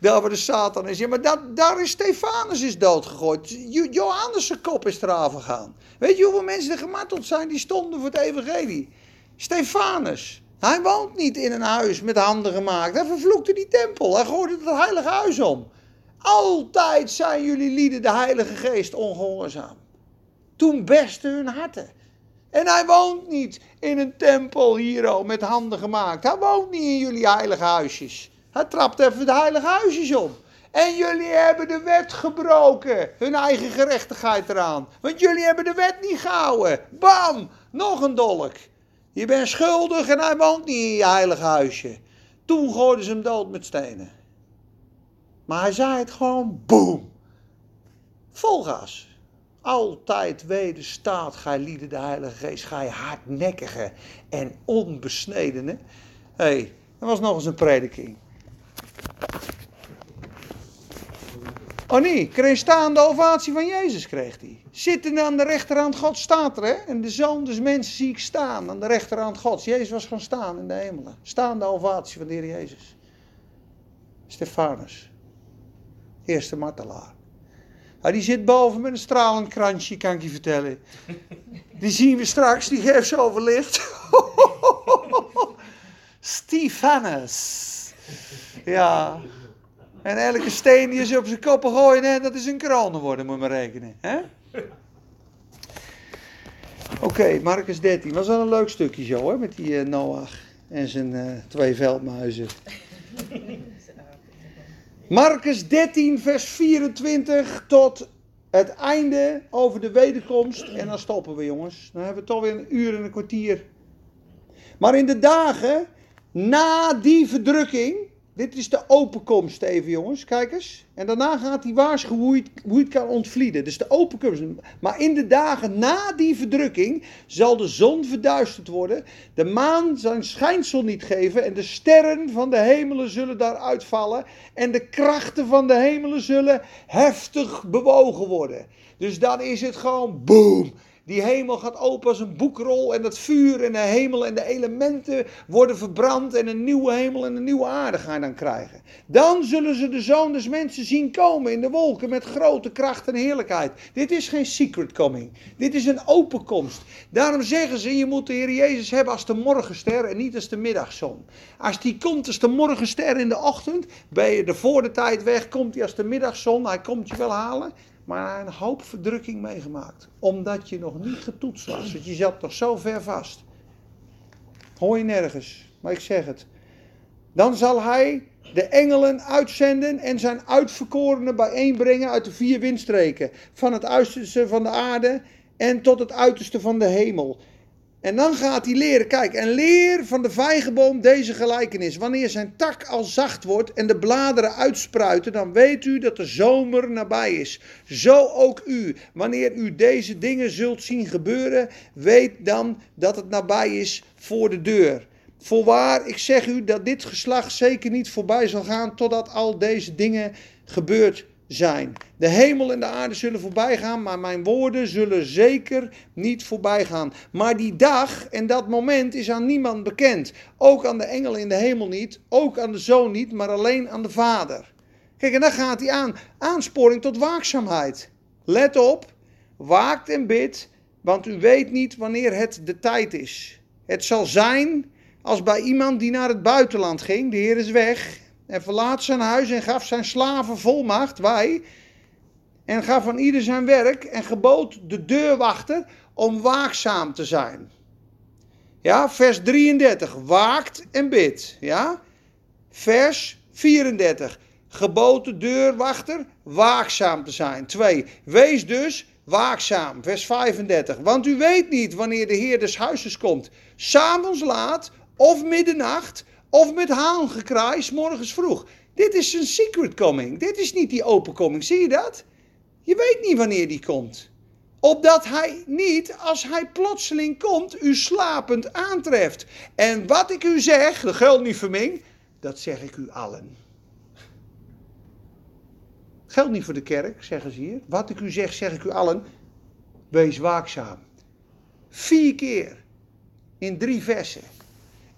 Daar waar de Satan is. Ja, maar dat, daar is Stefanus is doodgegooid. Jo- Johannes' zijn kop is eraf gegaan. Weet je hoeveel mensen er gemarteld zijn die stonden voor het evangelie? Stefanus. Hij woont niet in een huis met handen gemaakt. Hij vervloekte die tempel. Hij gooide het heilige huis om. Altijd zijn jullie lieden de Heilige Geest ongehoorzaam. Toen besten hun harten. En hij woont niet in een tempel hier met handen gemaakt. Hij woont niet in jullie heilige huisjes. Hij trapt even de heilige huisjes om. En jullie hebben de wet gebroken. Hun eigen gerechtigheid eraan. Want jullie hebben de wet niet gehouden. Bam! Nog een dolk. Je bent schuldig en hij woont niet in je heilige huisje. Toen gooiden ze hem dood met stenen. Maar hij zei het gewoon boem. Vol gas. Altijd wederstaat gij lieden de Heilige Geest, gij hardnekkige en onbesnedene. Hé, hey, dat was nog eens een prediking. Oh nee, kreeg staande ovatie van Jezus kreeg hij. Zitten aan de rechterhand Gods staat er, hè? En de zoon des mensen zie ik staan aan de rechterhand Gods. Jezus was gewoon staan in de hemelen. Staande ovatie van de Heer Jezus. Stefanus. Eerste martelaar. Ah, die zit boven met een stralend kransje, kan ik je vertellen. Die zien we straks, die geeft zoveel licht. Stefanus. Ja. En elke steen die ze op zijn koppen gooien, hè, dat is een kroon worden, moet je maar rekenen. Hè? Oké, Marcus 13. Was wel een leuk stukje zo, hoor, met die eh, Noach en zijn eh, twee veldmuizen. Marcus 13, vers 24 tot het einde over de wederkomst. En dan stoppen we, jongens. Dan hebben we toch weer een uur en een kwartier. Maar in de dagen na die verdrukking. Dit is de openkomst even, jongens. Kijk eens. En daarna gaat hij waarschuwen hoe het kan ontvlieden. Dus de openkomst. Maar in de dagen na die verdrukking zal de zon verduisterd worden. De maan zijn schijnsel niet geven. En de sterren van de hemelen zullen daaruit vallen. En de krachten van de hemelen zullen heftig bewogen worden. Dus dan is het gewoon boom. Die hemel gaat open als een boekrol en het vuur en de hemel en de elementen worden verbrand en een nieuwe hemel en een nieuwe aarde ga je dan krijgen. Dan zullen ze de zoon des mensen zien komen in de wolken met grote kracht en heerlijkheid. Dit is geen secret coming. Dit is een openkomst. Daarom zeggen ze, je moet de Heer Jezus hebben als de morgenster en niet als de middagzon. Als die komt als de morgenster in de ochtend, ben je er voor de tijd weg, komt hij als de middagzon, hij komt je wel halen maar een hoop verdrukking meegemaakt. Omdat je nog niet getoetst was. Want je zat nog zo ver vast. Hoor je nergens, maar ik zeg het. Dan zal hij de engelen uitzenden en zijn uitverkorenen bijeenbrengen uit de vier windstreken. Van het uiterste van de aarde en tot het uiterste van de hemel. En dan gaat hij leren, kijk, en leer van de vijgenboom deze gelijkenis. Wanneer zijn tak al zacht wordt en de bladeren uitspruiten, dan weet u dat de zomer nabij is. Zo ook u. Wanneer u deze dingen zult zien gebeuren, weet dan dat het nabij is voor de deur. Voorwaar, ik zeg u dat dit geslacht zeker niet voorbij zal gaan totdat al deze dingen gebeurd zijn. De hemel en de aarde zullen voorbij gaan, maar mijn woorden zullen zeker niet voorbij gaan. Maar die dag en dat moment is aan niemand bekend. Ook aan de engelen in de hemel niet, ook aan de zoon niet, maar alleen aan de vader. Kijk, en dan gaat hij aan. Aansporing tot waakzaamheid. Let op, waakt en bid, want u weet niet wanneer het de tijd is. Het zal zijn als bij iemand die naar het buitenland ging, de Heer is weg, en verlaat zijn huis en gaf zijn slaven volmacht, wij, en gaf aan ieder zijn werk en gebood de deurwachter om waakzaam te zijn. Ja, vers 33, waakt en bid. Ja, vers 34, gebood de deurwachter waakzaam te zijn. 2, wees dus waakzaam. Vers 35, want u weet niet wanneer de Heer des huizes komt. S'avonds laat of middernacht of met haangekraai, s morgens vroeg. Dit is een secret coming. Dit is niet die open coming. Zie je dat? Je weet niet wanneer die komt. Opdat hij niet, als hij plotseling komt, u slapend aantreft. En wat ik u zeg, de geldt niet verming, dat zeg ik u allen. Geldt niet voor de kerk, zeggen ze hier. Wat ik u zeg, zeg ik u allen. Wees waakzaam. Vier keer in drie versen.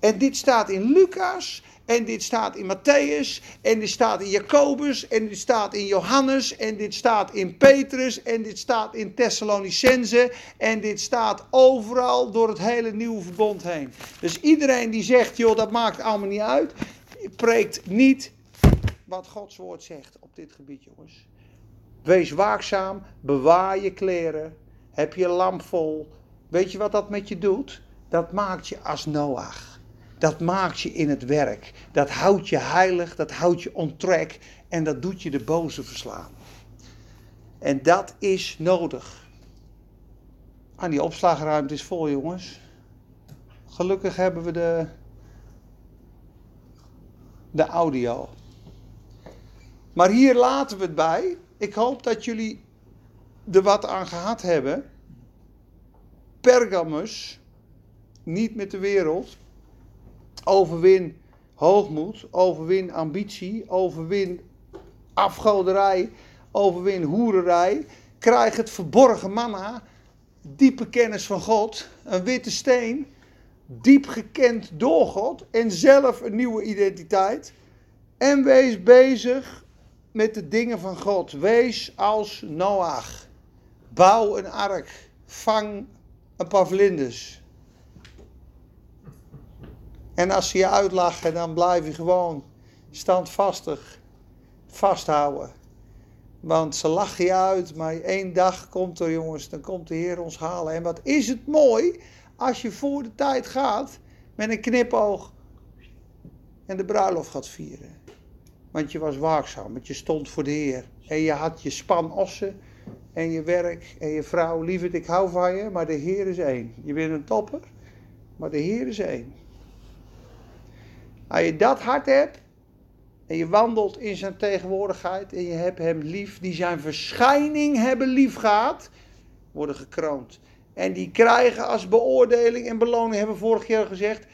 En dit staat in Lucas, en dit staat in Matthäus, en dit staat in Jacobus, en dit staat in Johannes, en dit staat in Petrus, en dit staat in Thessalonicense, en dit staat overal door het hele nieuwe verbond heen. Dus iedereen die zegt, joh, dat maakt allemaal niet uit, preekt niet wat Gods woord zegt op dit gebied, jongens. Wees waakzaam, bewaar je kleren, heb je lamp vol. Weet je wat dat met je doet? Dat maakt je als Noach dat maakt je in het werk. Dat houdt je heilig, dat houdt je on track en dat doet je de boze verslaan. En dat is nodig. Aan die opslagruimte is vol, jongens. Gelukkig hebben we de, de audio. Maar hier laten we het bij. Ik hoop dat jullie er wat aan gehad hebben. Pergamus, niet met de wereld, Overwin hoogmoed, overwin ambitie, overwin afgoderij, overwin hoererij. Krijg het verborgen manna, diepe kennis van God, een witte steen, diep gekend door God en zelf een nieuwe identiteit. En wees bezig met de dingen van God. Wees als Noach. Bouw een ark. Vang een paar vlinders. En als ze je uitlachen, dan blijf je gewoon standvastig vasthouden. Want ze lachen je uit, maar één dag komt er, jongens, dan komt de Heer ons halen. En wat is het mooi als je voor de tijd gaat met een knipoog en de bruiloft gaat vieren. Want je was waakzaam, want je stond voor de Heer. En je had je span ossen en je werk en je vrouw. Lieverd, ik hou van je, maar de Heer is één. Je bent een topper, maar de Heer is één. Als je dat hart hebt en je wandelt in zijn tegenwoordigheid en je hebt hem lief, die zijn verschijning hebben lief gehad, worden gekroond. En die krijgen als beoordeling en beloning, hebben we vorig jaar gezegd,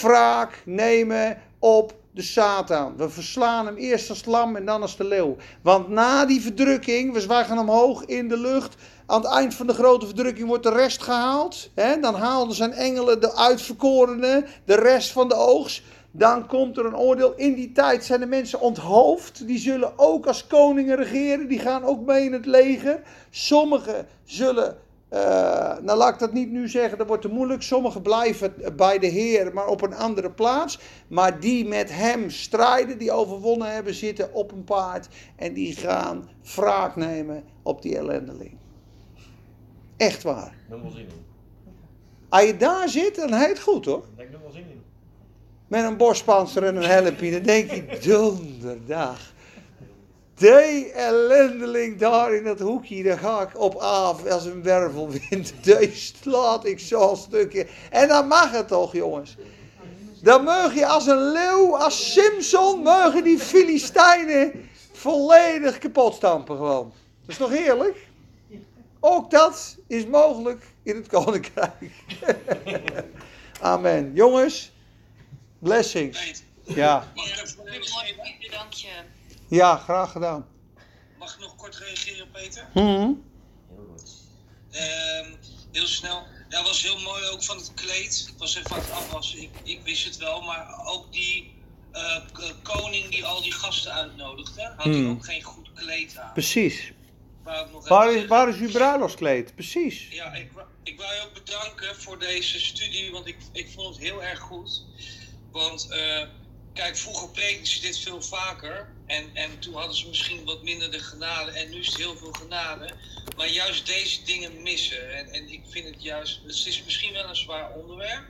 wraak nemen op de Satan. We verslaan hem eerst als lam en dan als de leeuw. Want na die verdrukking, we zwagen omhoog in de lucht. Aan het eind van de grote verdrukking wordt de rest gehaald. Dan haalden zijn engelen de uitverkorenen, de rest van de oogst. Dan komt er een oordeel. In die tijd zijn de mensen onthoofd. Die zullen ook als koningen regeren. Die gaan ook mee in het leger. Sommigen zullen uh, nou, laat ik dat niet nu zeggen, dat wordt te moeilijk. Sommigen blijven bij de Heer, maar op een andere plaats. Maar die met hem strijden, die overwonnen hebben, zitten op een paard. En die gaan wraak nemen op die ellendeling. Echt waar. Wel zin in. Als je daar zit, dan heet het goed hoor. Heb ik nog wel zin in. Met een borstpanzer en een helmpje, dan denk je, donderdag. Die ellendeling daar in dat hoekje, daar ga ik op af als een wervelwind. Die slaat ik zo'n stukje. En dan mag het toch, jongens. Dan mag je als een leeuw, als Simpson, mogen die Filistijnen volledig kapot stampen gewoon. Dat is toch heerlijk? Ook dat is mogelijk in het koninkrijk. Amen. Jongens, blessings. Ja, dank je. ja, graag gedaan. Mag ik nog kort reageren, Peter? Mhm. Heel goed. Ehm, heel snel. Dat was heel mooi ook van het kleed. Ik was even aan het afwassen. Ik, ik wist het wel, maar ook die eh, koning die al die gasten uitnodigde, had hij Hmm. ook geen goed kleed aan. Precies. Waar is, waar is uw bruiloftskleed? Precies. Ja, ik, wou- ik wou je ook bedanken voor deze studie, want ik, ik vond het heel erg goed. Want eh, kijk, vroeger preekten ze dit veel vaker. En, en toen hadden ze misschien wat minder de genade. En nu is het heel veel genade. Maar juist deze dingen missen. En, en ik vind het juist. Het is misschien wel een zwaar onderwerp.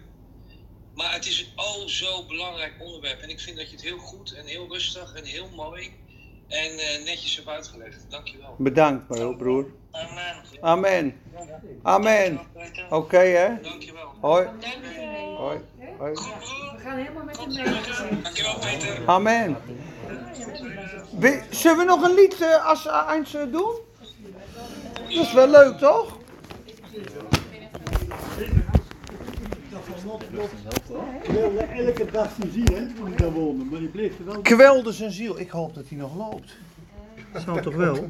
Maar het is een oh zo belangrijk onderwerp. En ik vind dat je het heel goed en heel rustig en heel mooi. En eh, netjes hebt uitgelegd. Dankjewel. Bedankt, mijn broer. Amen. Amen. Amen. Oké, hè? Dankjewel. Hoi. Dank je. Hoi. Hoi. We gaan helemaal met hem mee. Dankjewel, Peter. Amen. We- zullen we nog een lied eh, als uh, eind eh, doen? Dat is wel leuk, toch? Dat Noordblok. Ik wilde elke dag zien zien, hè, toen ik daar woonde. Maar die bleef er wel. Kwelde zijn ziel. Ik hoop dat hij nog loopt. Dat zou toch wel?